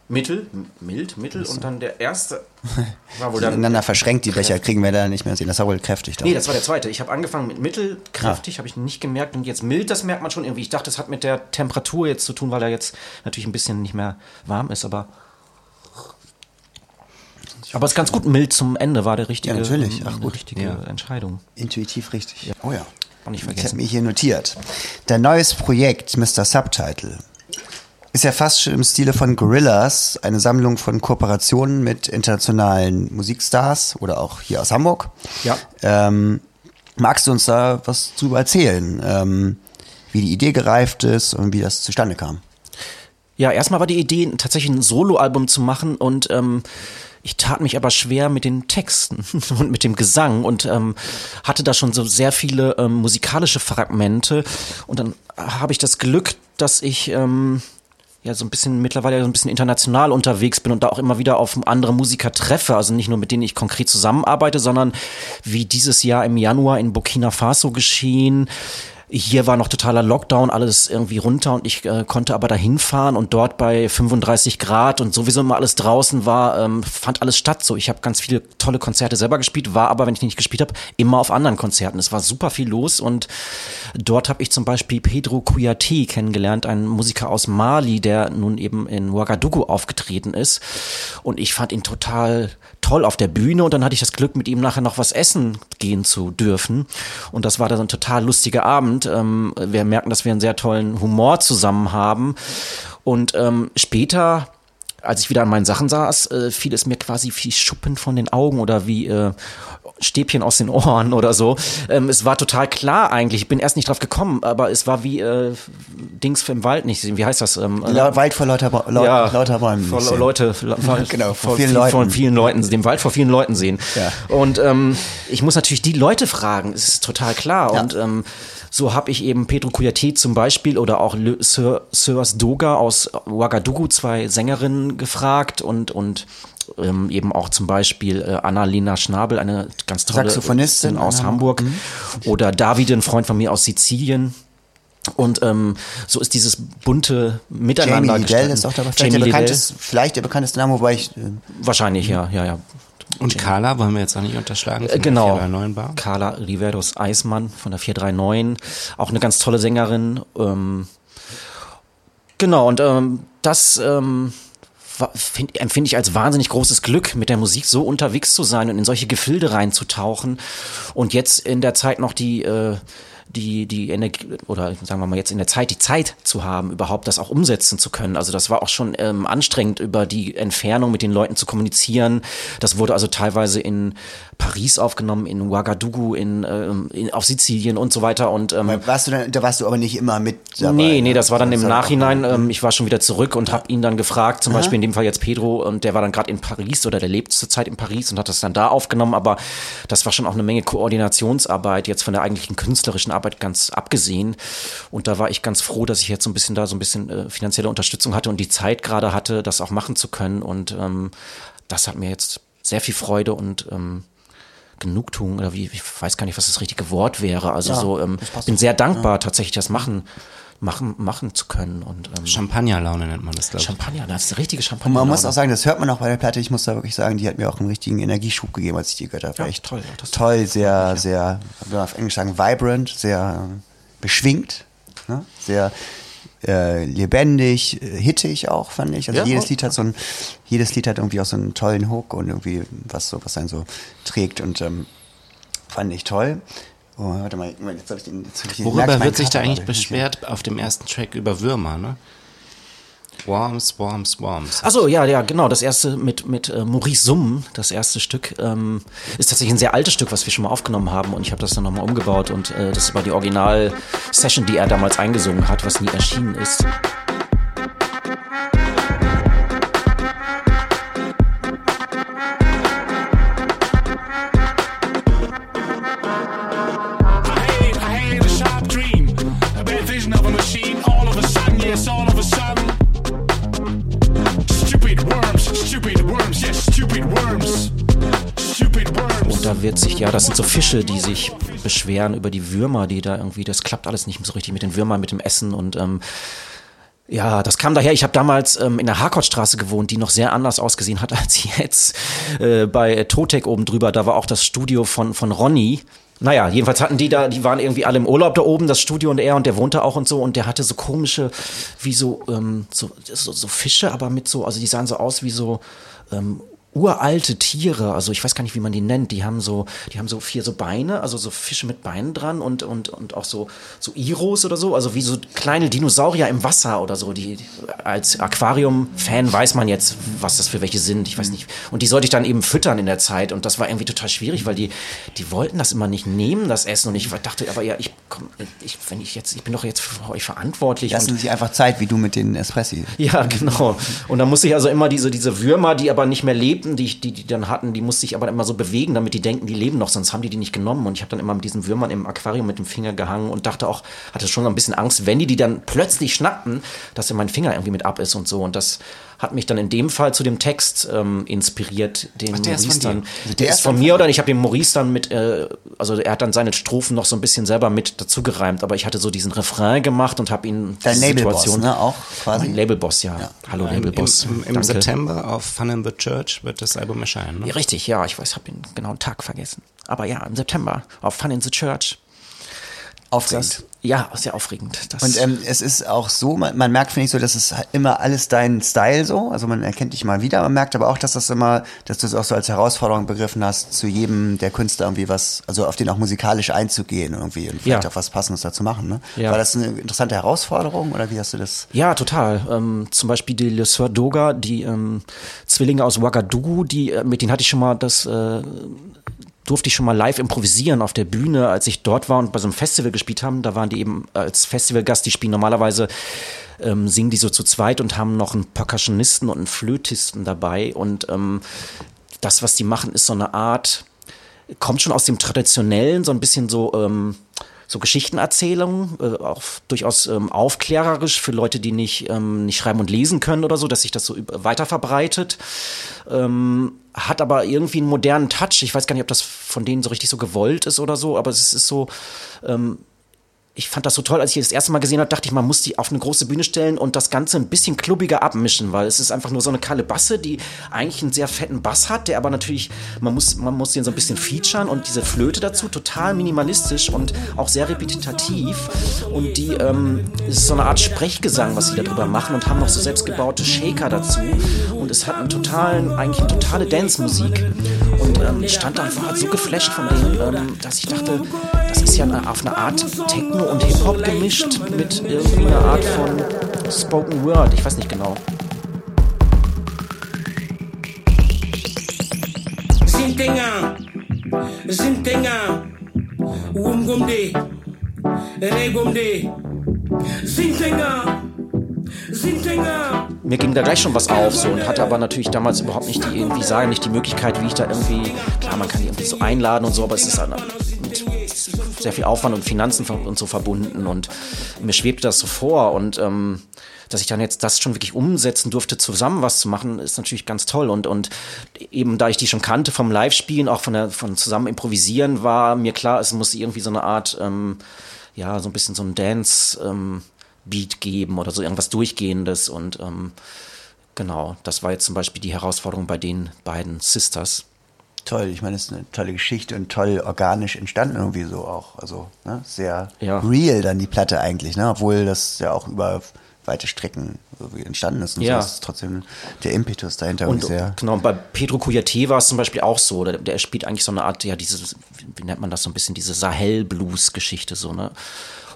Mittel. Mild. Mittel. Und dann der erste. (laughs) War wohl dann. Ineinander verschränkt, die Becher kriegen wir da nicht mehr sehen. Das war wohl kräftig. Da. Nee, das war der zweite. Ich habe angefangen mit mittel, kräftig, habe ich nicht gemerkt. Und jetzt mild, das merkt man schon irgendwie. Ich dachte, das hat mit der Temperatur jetzt zu tun, weil er jetzt natürlich ein bisschen nicht mehr warm ist, aber. Aber es ist ganz gut mild zum Ende, war der richtige, Ja, natürlich. Ach, eine gut. richtige Ja. Entscheidung. Intuitiv richtig. Oh ja. Auch nicht Ich habe vergessen. mir hier notiert. Dein neues Projekt, Mr. Subtitle, ist ja fast schon im Stile von Gorillas, eine Sammlung von Kooperationen mit internationalen Musikstars oder auch hier aus Hamburg. Ja. Ähm, magst du uns da was drüber erzählen, ähm, wie die Idee gereift ist und wie das zustande kam? Ja, erstmal war die Idee, tatsächlich ein Soloalbum zu machen und ähm, ich tat mich aber schwer mit den Texten (laughs) und mit dem Gesang und ähm, hatte da schon so sehr viele ähm, musikalische Fragmente. Und dann habe ich das Glück, dass ich ähm, ja so ein bisschen mittlerweile so ein bisschen international unterwegs bin und da auch immer wieder auf andere Musiker treffe. Also nicht nur mit denen ich konkret zusammenarbeite, sondern wie dieses Jahr im Januar in Burkina Faso geschehen. Hier war noch totaler Lockdown, alles irgendwie runter und ich äh, konnte aber dahin fahren und dort bei 35 Grad und sowieso immer alles draußen war, ähm, fand alles statt. So, ich habe ganz viele tolle Konzerte selber gespielt, war aber, wenn ich nicht gespielt habe, immer auf anderen Konzerten. Es war super viel los und dort habe ich zum Beispiel Pedro Kouyaté kennengelernt, ein Musiker aus Mali, der nun eben in Ouagadougou aufgetreten ist und ich fand ihn total toll auf der Bühne und dann hatte ich das Glück, mit ihm nachher noch was essen gehen zu dürfen. Und das war dann ein total lustiger Abend. Ähm, wir merken, dass wir einen sehr tollen Humor zusammen haben. Und ähm, später als ich wieder an meinen Sachen saß, äh, fiel es mir quasi wie Schuppen von den Augen oder wie äh, Stäbchen aus den Ohren oder so. Ähm, es war total klar eigentlich. Ich bin erst nicht drauf gekommen, aber es war wie äh, Dings für im Wald nicht sehen. Wie heißt das? Ähm, La Wald vor lauter, Ba- lau ja, lauter Bäumen. Vor sehen. Leute, (laughs) vor, Genau, vor vor vielen viel- Leuten. Von vielen Leuten, dem Wald vor vielen Leuten sehen. Ja. Und ähm, ich muss natürlich die Leute fragen, es ist total klar. Ja. Und ähm, so habe ich eben Pedro Kouyaté zum Beispiel oder auch Le Sir, Sirs Doga aus Ouagadougou, zwei Sängerinnen gefragt und, und ähm, eben auch zum Beispiel äh, Annalena Schnabel, eine ganz tolle Saxophonistin aus in Hamburg. Hamburg. Oder David, ein Freund von mir aus Sizilien. Und ähm, so ist dieses bunte Miteinander Jamie Liddell ist auch dabei. Vielleicht Jamie der, Liddell. bekannteste, vielleicht der bekannteste Name, wobei ich. Äh, Wahrscheinlich, ja, ja, ja. Und Carla wollen wir jetzt auch nicht unterschlagen. Äh, von der Genau. 439 Bar. Carla Riveros Eismann von der 439. Auch eine ganz tolle Sängerin. Ähm, genau, und ähm, das ähm, find, empfinde ich als wahnsinnig großes Glück, mit der Musik so unterwegs zu sein und in solche Gefilde reinzutauchen. Und jetzt in der Zeit noch die. Äh, die, die Energie, oder sagen wir mal jetzt in der Zeit, die Zeit zu haben, überhaupt das auch umsetzen zu können. Also das war auch schon ähm, anstrengend, über die Entfernung mit den Leuten zu kommunizieren. Das wurde also teilweise in Paris aufgenommen, in Ouagadougou, in, ähm, in, auf Sizilien und so weiter. Und ähm, warst du dann, da warst du aber nicht immer mit dabei. Nee, nee, ne? das war dann im Nachhinein. Ähm, ich war schon wieder zurück und habe ihn dann gefragt, zum Beispiel in dem Fall jetzt Pedro, und der war dann gerade in Paris oder der lebt zurzeit in Paris und hat das dann da aufgenommen. Aber das war schon auch eine Menge Koordinationsarbeit, jetzt von der eigentlichen künstlerischen Arbeit ganz abgesehen. Und da war ich ganz froh, dass ich jetzt so ein bisschen da so ein bisschen äh, finanzielle Unterstützung hatte und die Zeit gerade hatte, das auch machen zu können. Und ähm, das hat mir jetzt sehr viel Freude und ähm, Genugtuung oder wie, ich weiß gar nicht, was das richtige Wort wäre. Also Ja, so, ähm, bin sehr dankbar, tatsächlich das machen, machen, machen zu können. Und ähm, Champagnerlaune nennt man das, glaube ich. Champagner, das ist eine richtige Und Champagner. man muss auch sagen, das hört man auch bei der Platte. Ich muss da wirklich sagen, die hat mir auch einen richtigen Energieschub gegeben, als ich die gehört habe. Ja, Echt toll, ja, das- toll, sehr, sehr, wie man auf Englisch sagen, vibrant, sehr äh, beschwingt, ne? sehr äh, lebendig, äh, hittig auch, fand ich. Also Ja, jedes voll. Lied hat so ein, jedes Lied hat irgendwie auch so einen tollen Hook und irgendwie was so, was einen so trägt und ähm, fand ich toll. Oh, warte mal, jetzt habe ich den. Jetzt hab ich den Worüber wird sich da eigentlich beschwert auf dem ersten Track über Würmer, ne? Worms, Worms, Worms. Achso, ja, ja, genau. Das erste mit, mit äh, Maurice Summ, das erste Stück, ähm, ist tatsächlich ein sehr altes Stück, was wir schon mal aufgenommen haben. Und ich habe das dann nochmal umgebaut. Und äh, das war die Original-Session, die er damals eingesungen hat, was nie erschienen ist. I hate, Und da wird sich, ja, das sind so Fische, die sich beschweren über die Würmer, die da irgendwie, das klappt alles nicht so richtig mit den Würmern, mit dem Essen und ähm, ja, das kam daher, ich habe damals ähm, in der Harkortstraße gewohnt, die noch sehr anders ausgesehen hat (laughs) als jetzt. Äh, bei Totek oben drüber, da war auch das Studio von, von Ronny. Naja, jedenfalls hatten die da, die waren irgendwie alle im Urlaub da oben, das Studio und er, und der wohnte auch und so, und der hatte so komische, wie so, ähm, so, so, so Fische, aber mit so, also die sahen so aus wie so ähm, uralte Tiere, also ich weiß gar nicht, wie man die nennt, die haben so, die haben so vier so Beine, also so Fische mit Beinen dran und, und, und auch so, so Iros oder so, also wie so kleine Dinosaurier im Wasser oder so, die, als Aquarium-Fan weiß man jetzt, was das für welche sind, ich weiß nicht, und die sollte ich dann eben füttern in der Zeit und das war irgendwie total schwierig, weil die, die wollten das immer nicht nehmen, das Essen und ich dachte, aber ja, ich, komm, ich, wenn ich jetzt, ich bin doch jetzt für euch verantwortlich und Lassen Sie sich einfach Zeit, wie du mit den Espressi. ja, genau. Und dann musste ich also immer diese, diese Würmer, die aber nicht mehr lebten, Welpen, die, ich- die die dann hatten, die musste ich aber immer so bewegen, damit die denken, die leben noch, sonst haben die die nicht genommen. Und ich habe dann immer mit diesen Würmern im Aquarium mit dem Finger gehangen und dachte auch, hatte schon ein bisschen Angst, wenn die die dann plötzlich schnappten, dass dann mein Finger irgendwie mit ab ist und so. Und das hat mich dann in dem Fall zu dem Text ähm, inspiriert, den Ach, Maurice von dann. der Der ist von dann mir oder ich habe den Maurice dann mit, äh, also er hat dann seine Strophen noch so ein bisschen selber mit dazu gereimt, aber ich hatte so diesen Refrain gemacht und habe ihn Dein Labelboss, ne, auch quasi? Mein Labelboss, ja. Hallo Im, Labelboss. im, im Danke. September auf Fun in the Church wird das Album erscheinen. Ne? Ja, richtig, ja, ich weiß, habe den genauen Tag vergessen. Aber ja, im September auf Fun in the Church. Aufregend. Das, ja, sehr aufregend. Das, Und ähm, es ist auch so, man, man merkt, finde ich so, dass es immer alles dein Style so, also man erkennt dich mal wieder, man merkt aber auch, dass das immer, dass du es auch so als Herausforderung begriffen hast, zu jedem der Künstler irgendwie was, also auf den auch musikalisch einzugehen irgendwie und vielleicht Ja. auch was Passendes dazu machen. Ne? Ja. War das eine interessante Herausforderung oder wie hast du das? Ja, total. Ähm, zum Beispiel die Le Soeur Doga, die ähm, Zwillinge aus Ouagadougou, die, äh, mit denen hatte ich schon mal das, äh, durfte ich schon mal live improvisieren auf der Bühne, als ich dort war und bei so einem Festival gespielt haben. Da waren die eben als Festivalgast, die spielen normalerweise, ähm, singen die so zu zweit und haben noch einen Percussionisten und einen Flötisten dabei. Und ähm, das, was die machen, ist so eine Art, kommt schon aus dem Traditionellen, so ein bisschen so, ähm, so Geschichtenerzählung, äh, auch durchaus ähm, aufklärerisch für Leute, die nicht, ähm, nicht schreiben und lesen können oder so, dass sich das so weiter verbreitet. Ähm, hat aber irgendwie einen modernen Touch. Ich weiß gar nicht, ob das von denen so richtig so gewollt ist oder so, aber es ist so, ähm, ich fand das so toll, als ich das erste Mal gesehen habe, dachte ich, man muss die auf eine große Bühne stellen und das Ganze ein bisschen klubbiger abmischen, weil es ist einfach nur so eine kahle Basse, die eigentlich einen sehr fetten Bass hat, der aber natürlich, man muss, man muss den so ein bisschen featuren und diese Flöte dazu, total minimalistisch und auch sehr repetitiv. Und die, ähm, ist so eine Art Sprechgesang, was sie darüber machen und haben noch so selbstgebaute Shaker dazu. Und es hat einen totalen, eigentlich eine totale Dance-Musik. Und ähm, ich stand da einfach so geflasht von denen, ähm, dass ich dachte, das ist ja eine, auf eine Art Techno und Hip-Hop gemischt mit irgendwie einer Art von Spoken Word. Ich weiß nicht genau. Wumgumde, Regumde. Mir ging da gleich schon was auf so und hatte aber natürlich damals überhaupt nicht die irgendwie sagen, nicht die Möglichkeit, wie ich da irgendwie, klar, man kann die irgendwie so einladen und so, aber es ist dann mit sehr viel Aufwand und Finanzen und so verbunden und mir schwebte das so vor und ähm, dass ich dann jetzt das schon wirklich umsetzen durfte, zusammen was zu machen, ist natürlich ganz toll und und eben da ich die schon kannte vom Live-Spielen, auch von der von zusammen improvisieren, war mir klar, es muss irgendwie so eine Art ähm, ja so ein bisschen so ein Dance ähm, Beat geben oder so irgendwas durchgehendes und ähm, genau, das war jetzt zum Beispiel die Herausforderung bei den beiden Sisters. Toll, ich meine, es ist eine tolle Geschichte und toll organisch entstanden irgendwie so auch. Also ne, sehr Ja. real dann die Platte eigentlich, ne? obwohl das ja auch über weite Strecken entstanden ist. Und Ja. so ist trotzdem der Impetus dahinter Und sehr. genau, bei Pedro Cuyate war es zum Beispiel auch so. Der, der spielt eigentlich so eine Art, ja, dieses, wie nennt man das so ein bisschen, diese Sahel-Blues-Geschichte, so, ne?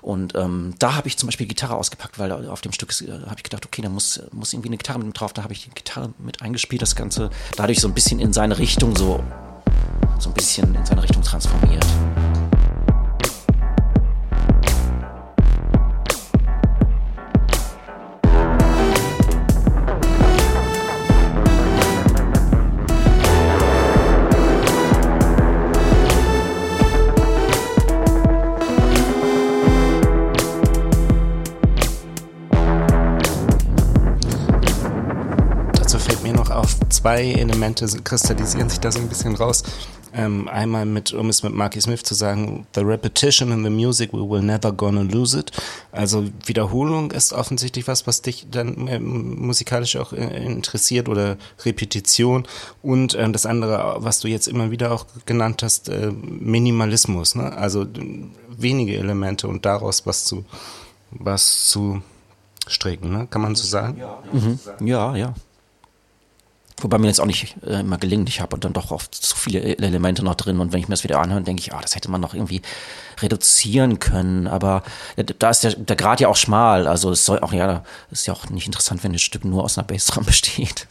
Und ähm, da habe ich zum Beispiel Gitarre ausgepackt, weil auf dem Stück äh, habe ich gedacht, okay, da muss, muss irgendwie eine Gitarre mit drauf. Da habe ich die Gitarre mit eingespielt, das Ganze dadurch so ein bisschen in seine Richtung so, so ein bisschen in seine Richtung transformiert. Zwei Elemente kristallisieren sich da so ein bisschen raus. Ähm, einmal mit, um es mit Marky Smith zu sagen, the repetition in the music, we will never gonna lose it. Also Wiederholung ist offensichtlich was, was dich dann ähm, musikalisch auch äh, interessiert oder Repetition. Und ähm, das andere, was du jetzt immer wieder auch genannt hast, äh, Minimalismus. Ne? Also wenige Elemente und daraus was zu, was zu stricken, ne? kann man so sagen? Ja, ja. Wobei mir jetzt auch nicht äh, immer gelingt. Ich habe dann doch oft zu viele E- Elemente noch drin und wenn ich mir das wieder anhöre, denke ich, ah, das hätte man noch irgendwie reduzieren können. Aber äh, da ist der, der Grad ja auch schmal. Also es soll auch, ja, ist ja auch nicht interessant, wenn ein Stück nur aus einer Bassdrum (laughs) besteht.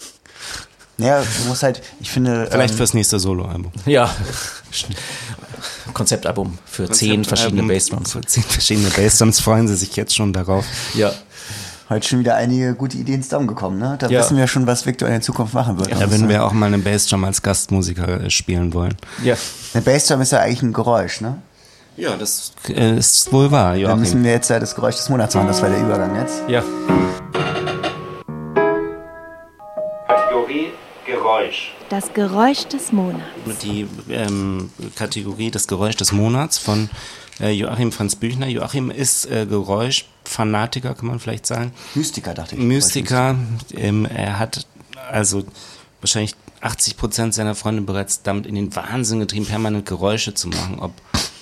Naja, du musst halt, ich finde. Vielleicht ähm, fürs nächste Soloalbum. Ja. Konzeptalbum für zehn verschiedene Bassdrums. Für zehn verschiedene Bassdrums freuen sie sich jetzt schon darauf. Ja. Heute schon wieder einige gute Ideen ins Daumen gekommen, ne? Da Ja. wissen wir schon, was Victor in der Zukunft machen wird. Da würden wir auch mal eine Bassdrum als Gastmusiker äh, spielen wollen. Ja. Eine Bassdrum ist ja eigentlich ein Geräusch, ne? Ja, das äh, ist wohl wahr, Da müssen Joachim. wir jetzt ja das Geräusch des Monats machen, das war der Übergang jetzt. Ja. Kategorie Geräusch. Das Geräusch des Monats. Die ähm, Kategorie des Geräusch des Monats von äh, Joachim Franz Büchner. Joachim ist äh, Geräuschfanatiker, kann man vielleicht sagen. Mystiker, dachte ich. Mystiker. Ähm, er hat also wahrscheinlich 80 Prozent seiner Freunde bereits damit in den Wahnsinn getrieben, permanent Geräusche zu machen. Ob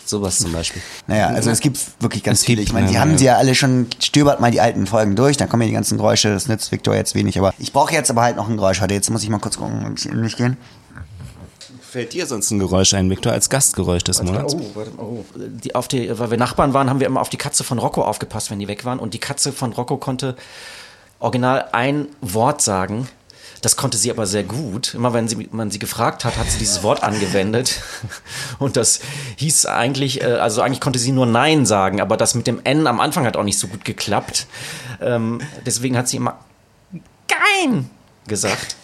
sowas zum Beispiel. Naja, also es gibt wirklich ganz Es viele. gibt, Ich meine, die ja, haben ja. sie ja alle schon, stöbert mal die alten Folgen durch, dann kommen ja die ganzen Geräusche, das nützt Victor jetzt wenig, aber ich brauche jetzt aber halt noch ein Geräusch heute. Jetzt muss ich mal kurz gucken, ob ich in mich gehen. Fällt dir sonst ein Geräusch ein, Victor, als Gastgeräusch des Monats? Oh, warte, oh. Die, auf die, weil wir Nachbarn waren, haben wir immer auf die Katze von Rocco aufgepasst, wenn die weg waren. Und die Katze von Rocco konnte original ein Wort sagen. Das konnte sie aber sehr gut. Immer wenn sie, man sie gefragt hat, hat sie dieses Wort angewendet. (laughs) Und das hieß eigentlich, äh, also eigentlich konnte sie nur Nein sagen, aber das mit dem N am Anfang hat auch nicht so gut geklappt. Ähm, deswegen hat sie immer Gein gesagt.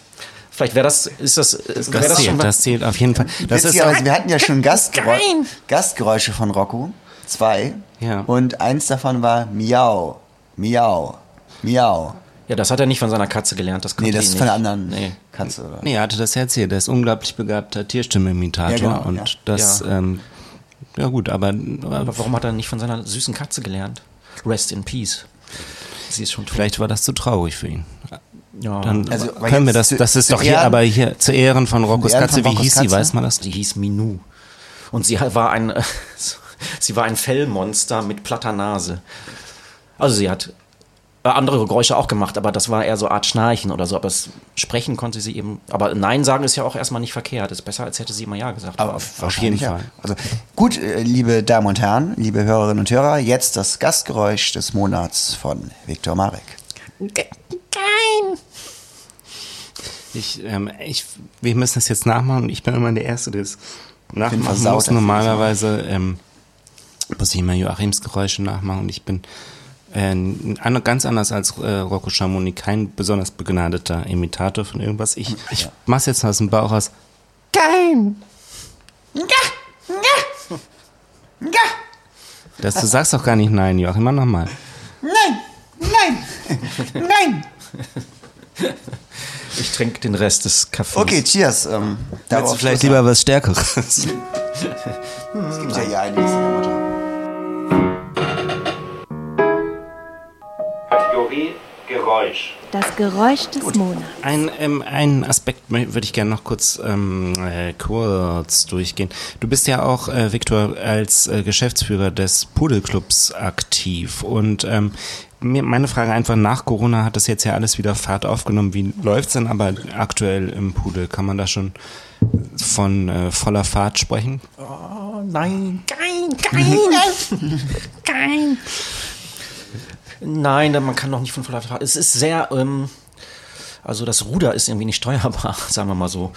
Vielleicht wäre das, ist das, Das, das, schon zählt, das zählt auf jeden Fall. Das ist Witzigerweise, wir hatten ja schon Gastgeräu Gein. Gastgeräusche von Rocco. Zwei. Ja. Und eins davon war Miau. Miau. Miau. Ja, das hat er nicht von seiner Katze gelernt. Das Nee, konnte das ist von nicht. einer anderen Nee. Katze, oder? Nee, er hatte das ja erzählt. Er ist unglaublich begabter Tierstimmimitator. Ja, genau, und ja. das, Ja. ähm, ja gut, aber, aber Aber warum hat er nicht von seiner süßen Katze gelernt? Rest in Peace. Sie ist schon tot. vielleicht war das zu traurig für ihn. Ja. Dann Also, können wir das, zu- das ist doch hier, Ehren- aber hier zu Ehren von Roccos Ehren Katze, von wie Roccos hieß sie, Katze? weiß man das? die hieß Minou. Und sie war ein, (laughs) sie war ein Fellmonster mit platter Nase. Also sie hat andere Geräusche auch gemacht, aber das war eher so Art Schnarchen oder so. Aber das Sprechen konnte sie eben. Aber Nein sagen ist ja auch erstmal nicht verkehrt. Ist besser, als hätte sie immer Ja gesagt. Aber jeden wahrscheinlich, ja. Fall. Also gut, äh, liebe Damen und Herren, liebe Hörerinnen und Hörer, jetzt das Gastgeräusch des Monats von Viktor Marek. Ich, ähm, ich, wir müssen das jetzt nachmachen und ich bin immer der Erste, der es nachmachen muss. Normalerweise ähm, muss ich immer Joachims Geräusche nachmachen und ich bin äh, an, ganz anders als äh, Rocco Schamoni, kein besonders begnadeter Imitator von irgendwas. Ich, ich mach's jetzt aus dem Bauch raus. Geil! Das, du sagst doch gar nicht nein, Joachim, mach nochmal. Ich trinke den Rest des Kaffees. Okay, cheers. Ähm, Willst du vielleicht lieber was Stärkeres? (laughs) Es gibt ja hier einiges Kategorie Geräusch. Das Geräusch des Monats. Ein, ähm, einen Aspekt würde ich gerne noch kurz, ähm, äh, kurz durchgehen. Du bist ja auch, äh, Viktor, als äh, Geschäftsführer des Pudelclubs aktiv. Und ähm, mir, meine Frage einfach, nach Corona hat das jetzt ja alles wieder Fahrt aufgenommen. Wie läuft's denn aber aktuell im Pudel? Kann man da schon von äh, voller Fahrt sprechen? Oh nein, kein, kein, kein. (laughs) Nein, man kann doch nicht von voller Fahrt. Es ist sehr, ähm, also das Ruder ist irgendwie nicht steuerbar, (laughs) sagen wir mal so.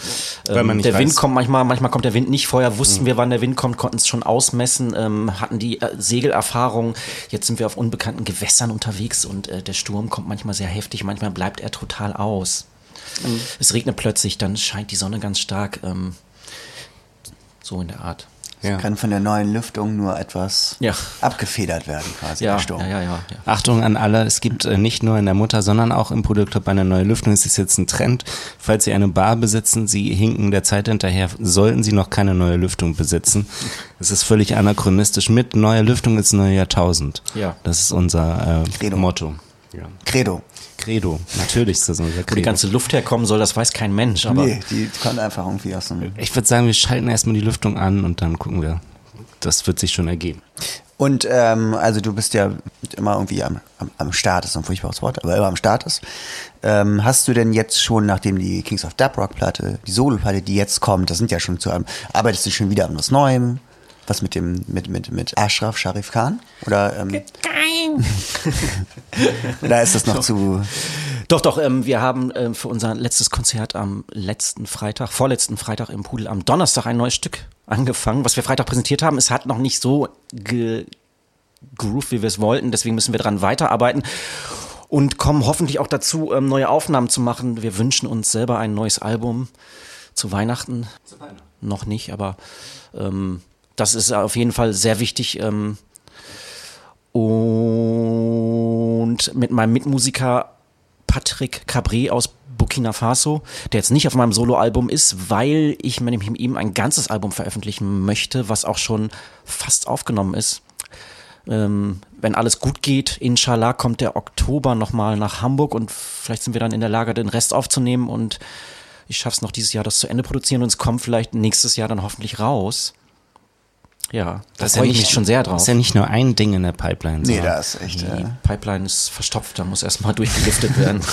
Weil man Ähm, nicht der Wind weiß. kommt manchmal, manchmal kommt der Wind nicht. Vorher wussten wir, wann der Wind kommt, konnten es schon ausmessen, ähm, hatten die äh, Segelerfahrung. Jetzt sind wir auf unbekannten Gewässern unterwegs und äh, der Sturm kommt manchmal sehr heftig, manchmal bleibt er total aus. Es regnet plötzlich, dann scheint die Sonne ganz stark. Ähm, so in der Art. Ja. Kann von der neuen Lüftung nur etwas Ja. abgefedert werden, quasi. Ja, der Sturm. ja, ja, ja, ja. Achtung an alle, es gibt äh, nicht nur in der Mutter, sondern auch im Pudelclub eine neue Lüftung. Es ist jetzt ein Trend. Falls Sie eine Bar besitzen, Sie hinken der Zeit hinterher, sollten Sie noch keine neue Lüftung besitzen. Es ist völlig anachronistisch. Mit neuer Lüftung ist neue Jahrtausend. Ja. Das ist unser äh, Credo. Motto. Ja. Credo. Credo. Natürlich ist das unser Wo die Credo. ganze Luft herkommen soll, das weiß kein Mensch. Aber nee, die kommt einfach irgendwie aus dem... Ich würde sagen, wir schalten erstmal die Lüftung an und dann gucken wir. Das wird sich schon ergeben. Und ähm, also du bist ja immer irgendwie am, am, am Start, ist so ein furchtbares Wort, aber immer am Start ist. Ähm, hast du denn jetzt schon, nachdem die Kings of Dub Rock Platte, die Solo-Platte, die jetzt kommt, das sind ja schon zu einem, arbeitest du schon wieder an was Neuem? Was mit dem, mit, mit, mit Ashraf Sharif Khan? Oder, ähm, (laughs) oder ist das noch zu, Doch, doch, ähm, wir haben ähm, für unser letztes Konzert am letzten Freitag, vorletzten Freitag im Pudel am Donnerstag ein neues Stück angefangen, was wir Freitag präsentiert haben. Es hat noch nicht so ge grooved, wie wir es wollten, deswegen müssen wir dran weiterarbeiten. und kommen hoffentlich auch dazu, ähm, neue Aufnahmen zu machen. Wir wünschen uns selber ein neues Album zu Weihnachten. Noch nicht, aber ähm, das ist auf jeden Fall sehr wichtig. Ähm, und mit meinem Mitmusiker Patrick Cabré aus Burkina Faso, der jetzt nicht auf meinem Soloalbum ist, weil ich mit ihm ein ganzes Album veröffentlichen möchte, was auch schon fast aufgenommen ist. Ähm, wenn alles gut geht, inshallah kommt der Oktober nochmal nach Hamburg und vielleicht sind wir dann in der Lage, den Rest aufzunehmen und ich schaffe es noch dieses Jahr, das zu Ende produzieren und es kommt vielleicht nächstes Jahr dann hoffentlich raus. Ja, da Das ist freue ja ich mich schon sehr Das drauf. ist ja nicht nur ein Ding in der Pipeline. Nee, da ist echt. Die Äh, Pipeline ist verstopft, da muss erstmal (laughs) durchgelüftet werden. (laughs)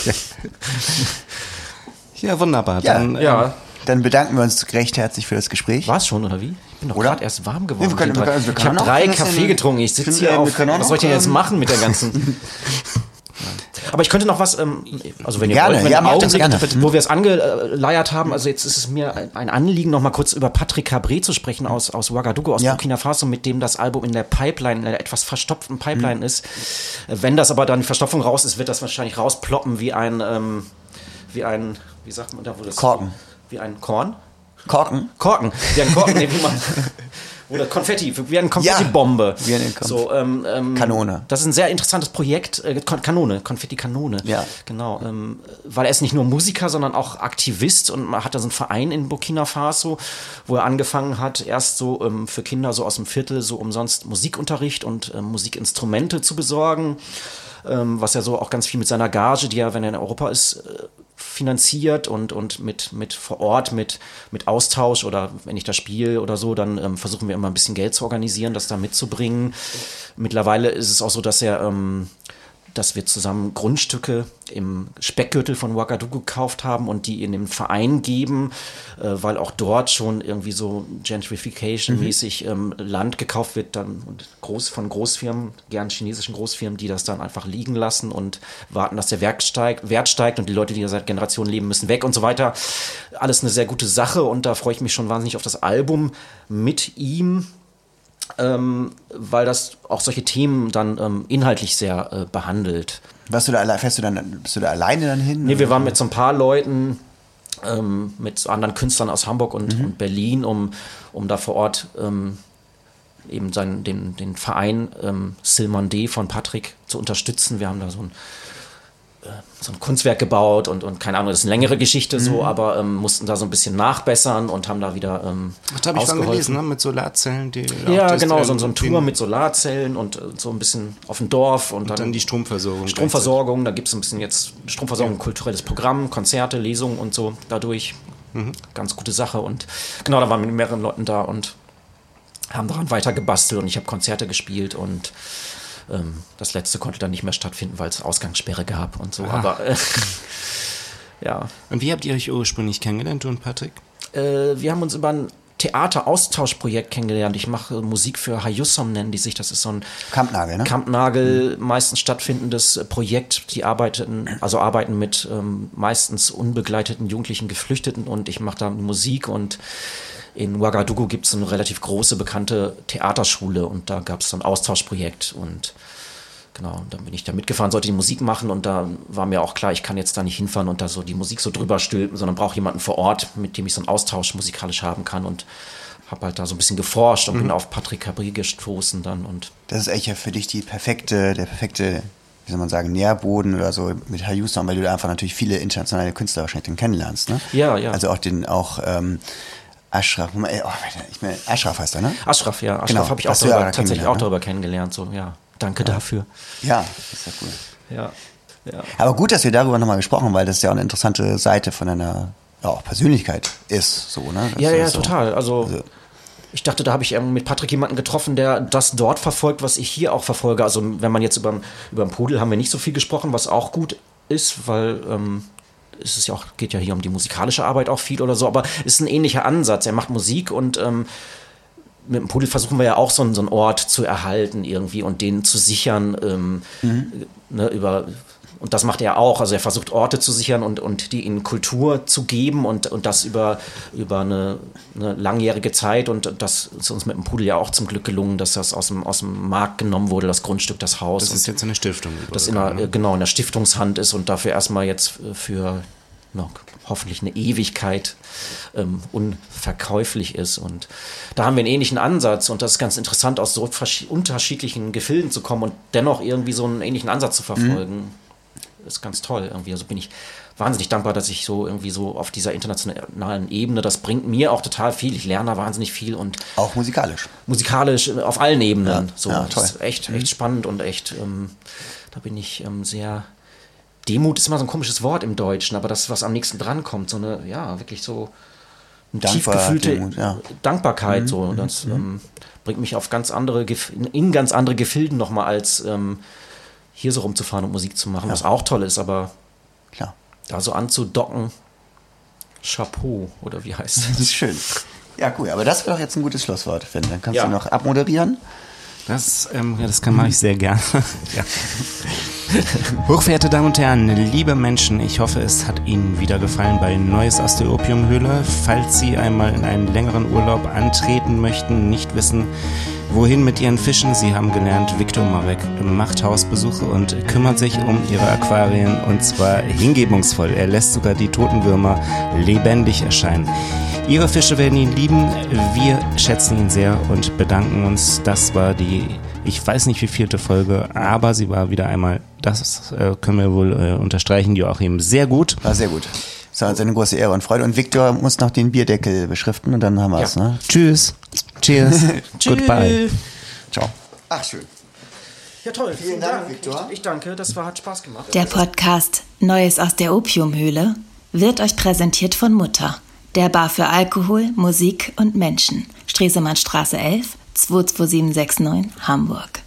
Ja, wunderbar. Ja, Dann, ja, dann bedanken wir uns recht herzlich für das Gespräch. war es schon, oder wie? Ich bin doch gerade erst warm geworden. Nee, wir können- wir können- drei- wir ich können habe auch drei Kaffee getrunken. Ich sitze hier wir auf. Was soll ich denn jetzt ähm, machen mit der ganzen. (laughs) Aber ich könnte noch was, ähm, also wenn ihr Gerne, wollt, wenn ja, Augenblick, gerne. wo wir es angeleiert haben, also jetzt ist es mir ein- Anliegen, noch mal kurz über Patrick Cabré zu sprechen aus, aus Ouagadougou, aus Ja. Burkina Faso, mit dem das Album in der Pipeline, in der etwas verstopften Pipeline ist. Äh, Wenn das aber dann die Verstopfung raus ist, wird das wahrscheinlich rausploppen wie ein, ähm, wie ein, wie sagt man da, wo das? Korken. Wie ein Korn? Korken. Korken, wie ein Korken, nee, wie man. (laughs) Oder Konfetti, wie eine Konfetti-Bombe. eine Konf- so, ähm, ähm, Kanone. Das ist ein sehr interessantes Projekt. Äh, Kanone, Konfetti-Kanone. Ja. Genau. Ähm, weil er ist nicht nur Musiker, sondern auch Aktivist und man hat da so einen Verein in Burkina Faso, wo er angefangen hat, erst so ähm, für Kinder so aus dem Viertel so umsonst Musikunterricht und ähm, Musikinstrumente zu besorgen. Ähm, was er so auch ganz viel mit seiner Gage, die er, wenn er in Europa ist, äh, finanziert und, und mit, mit vor Ort, mit, mit Austausch oder wenn ich da spiele oder so, dann ähm, versuchen wir immer ein bisschen Geld zu organisieren, das da mitzubringen. Mittlerweile ist es auch so, dass er, ähm, dass wir zusammen Grundstücke im Speckgürtel von Ouagadougou gekauft haben und die in den Verein geben, äh, weil auch dort schon irgendwie so Gentrification-mäßig ähm, Land gekauft wird dann und groß von Großfirmen, gern chinesischen Großfirmen, die das dann einfach liegen lassen und warten, dass der Wert steigt, Wert steigt und die Leute, die da seit Generationen leben, müssen weg und so weiter. Alles eine sehr gute Sache und da freue ich mich schon wahnsinnig auf das Album mit ihm ähm, weil das auch solche Themen dann ähm, inhaltlich sehr äh, behandelt. Warst du da fährst du dann, bist du da alleine dann hin? Nee, wir waren mit so ein paar Leuten, ähm, mit anderen Künstlern aus Hamburg und, Mhm. und Berlin, um, um da vor Ort ähm, eben seinen, den, den Verein ähm, Silman D von Patrick zu unterstützen. Wir haben da so ein, so ein Kunstwerk gebaut und, und keine Ahnung, das ist eine längere Geschichte so, Mhm. aber ähm, mussten da so ein bisschen nachbessern und haben da wieder ähm, Ach, da habe ich ausgeholfen. gelesen, ne? mit Solarzellen. Die Ja, genau, so, so ein Tour mit Solarzellen und äh, so ein bisschen auf dem Dorf und, dann die Stromversorgung Stromversorgung, da gibt es ein bisschen jetzt Stromversorgung, kulturelles Programm, Konzerte, Lesungen und so dadurch. Mhm. Ganz gute Sache. Und genau, da waren wir mit mehreren Leuten da und haben daran weiter gebastelt und ich habe Konzerte gespielt und ähm, das letzte konnte dann nicht mehr stattfinden, weil es Ausgangssperre gab und so. Ah. Aber äh, (laughs) ja. Und wie habt ihr euch ursprünglich kennengelernt, du und Patrick? Äh, wir haben uns über ein Theateraustauschprojekt kennengelernt. Ich mache Musik für Hayussom, nennen die sich. Das ist so ein Kampnagel, ne? Kampnagel, meistens stattfindendes Projekt. Die arbeiten, also arbeiten mit ähm, meistens unbegleiteten jugendlichen Geflüchteten und ich mache da Musik und in Ouagadougou gibt es eine relativ große, bekannte Theaterschule und da gab es so ein Austauschprojekt und genau, und dann bin ich da mitgefahren, sollte die Musik machen und da war mir auch klar, ich kann jetzt da nicht hinfahren und da so die Musik so drüber stülpen, sondern brauche jemanden vor Ort, mit dem ich so einen Austausch musikalisch haben kann und habe halt da so ein bisschen geforscht und Mhm. bin auf Patrick Cabri gestoßen dann und Das ist eigentlich ja für dich die perfekte, der perfekte, wie soll man sagen, Nährboden oder so mit Hayusam, weil du da einfach natürlich viele internationale Künstler wahrscheinlich kennenlernst, ne? Ja, ja. Also auch den, auch ähm, Ashraf, Moment, ey, oh, ich meine, Ashraf heißt er, ne? Ashraf, ja, Ashraf Genau, habe ich auch du ja darüber, tatsächlich auch ne? darüber kennengelernt. So, ja, danke dafür. Ja, das ist ja cool. Ja, ja. Aber gut, dass wir darüber nochmal gesprochen haben, weil das ja auch eine interessante Seite von deiner ja, auch Persönlichkeit ist, so, ne? Das Ja, ja, so. total. Also, ich dachte, da habe ich ähm, mit Patrick jemanden getroffen, der das dort verfolgt, was ich hier auch verfolge. Also wenn man jetzt über über Pudel haben wir nicht so viel gesprochen, was auch gut ist, weil ähm, es ist ja auch, geht ja hier um die musikalische Arbeit auch viel oder so, aber es ist ein ähnlicher Ansatz. Er macht Musik und ähm, mit dem Pudel versuchen wir ja auch so, einen- so einen Ort zu erhalten irgendwie und den zu sichern. Ähm, ne, über und das macht er auch. Also er versucht Orte zu sichern und, und die in Kultur zu geben und, und das über, über eine, eine langjährige Zeit. Und das ist uns mit dem Pudel ja auch zum Glück gelungen, dass das aus dem, aus dem Markt genommen wurde, das Grundstück, das Haus. Das ist jetzt eine Stiftung. das in der, genau in der Stiftungshand ist und dafür erstmal jetzt für na, hoffentlich eine Ewigkeit ähm, unverkäuflich ist. Und da haben wir einen ähnlichen Ansatz und das ist ganz interessant, aus so unterschiedlichen Gefilden zu kommen und dennoch irgendwie so einen ähnlichen Ansatz zu verfolgen. Ist ganz toll irgendwie. Also bin ich wahnsinnig dankbar, dass ich so irgendwie so auf dieser internationalen Ebene, das bringt mir auch total viel. Ich lerne da wahnsinnig viel und Auch musikalisch. musikalisch äh, auf allen Ebenen. Ja, so, ja, das toll. ist echt, echt spannend und echt, ähm, da bin ich ähm, sehr. Demut ist immer so ein komisches Wort im Deutschen, aber das, was am nächsten dran kommt, so eine, ja, wirklich so eine tief Dankbar- gefühlte Demut, ja. Dankbarkeit. so. Und das ähm, bringt mich auf ganz andere, in, in ganz andere Gefilden nochmal, als ähm, hier so rumzufahren und Musik zu machen, was auch toll ist, aber Klar. da so anzudocken, Chapeau, oder wie heißt Das das? ist schön. Ja, cool. Aber das wäre doch jetzt ein gutes Schlusswort, Finn. Dann kannst Ja. du noch abmoderieren. Das, ähm, ja, das kann mache ich sehr gerne. (laughs) ja. (laughs) Hochverehrte Damen und Herren, liebe Menschen, ich hoffe, es hat Ihnen wieder gefallen bei Neues aus der Opiumhöhle. Falls Sie einmal in einen längeren Urlaub antreten möchten, nicht wissen, wohin mit Ihren Fischen, Sie haben gelernt, Viktor Marek macht Hausbesuche und kümmert sich um Ihre Aquarien und zwar hingebungsvoll. Er lässt sogar die toten Würmer lebendig erscheinen. Ihre Fische werden ihn lieben. Wir schätzen ihn sehr und bedanken uns. Das war die, ich weiß nicht wie vierte Folge, aber sie war wieder einmal, das äh, können wir wohl äh, unterstreichen, Joachim, sehr gut. War sehr gut. Es war uns eine große Ehre und Freude. Und Viktor muss noch den Bierdeckel beschriften und dann haben wir es. Ne? Tschüss. Cheers. (laughs) Goodbye. Ciao. Ach, schön. Ja, toll. Vielen, Dank, Viktor. Ich, ich danke, das war, hat Spaß gemacht. Der Podcast Neues aus der Opiumhöhle wird euch präsentiert von Mutter, der Bar für Alkohol, Musik und Menschen. Stresemannstraße 11, 22769, Hamburg.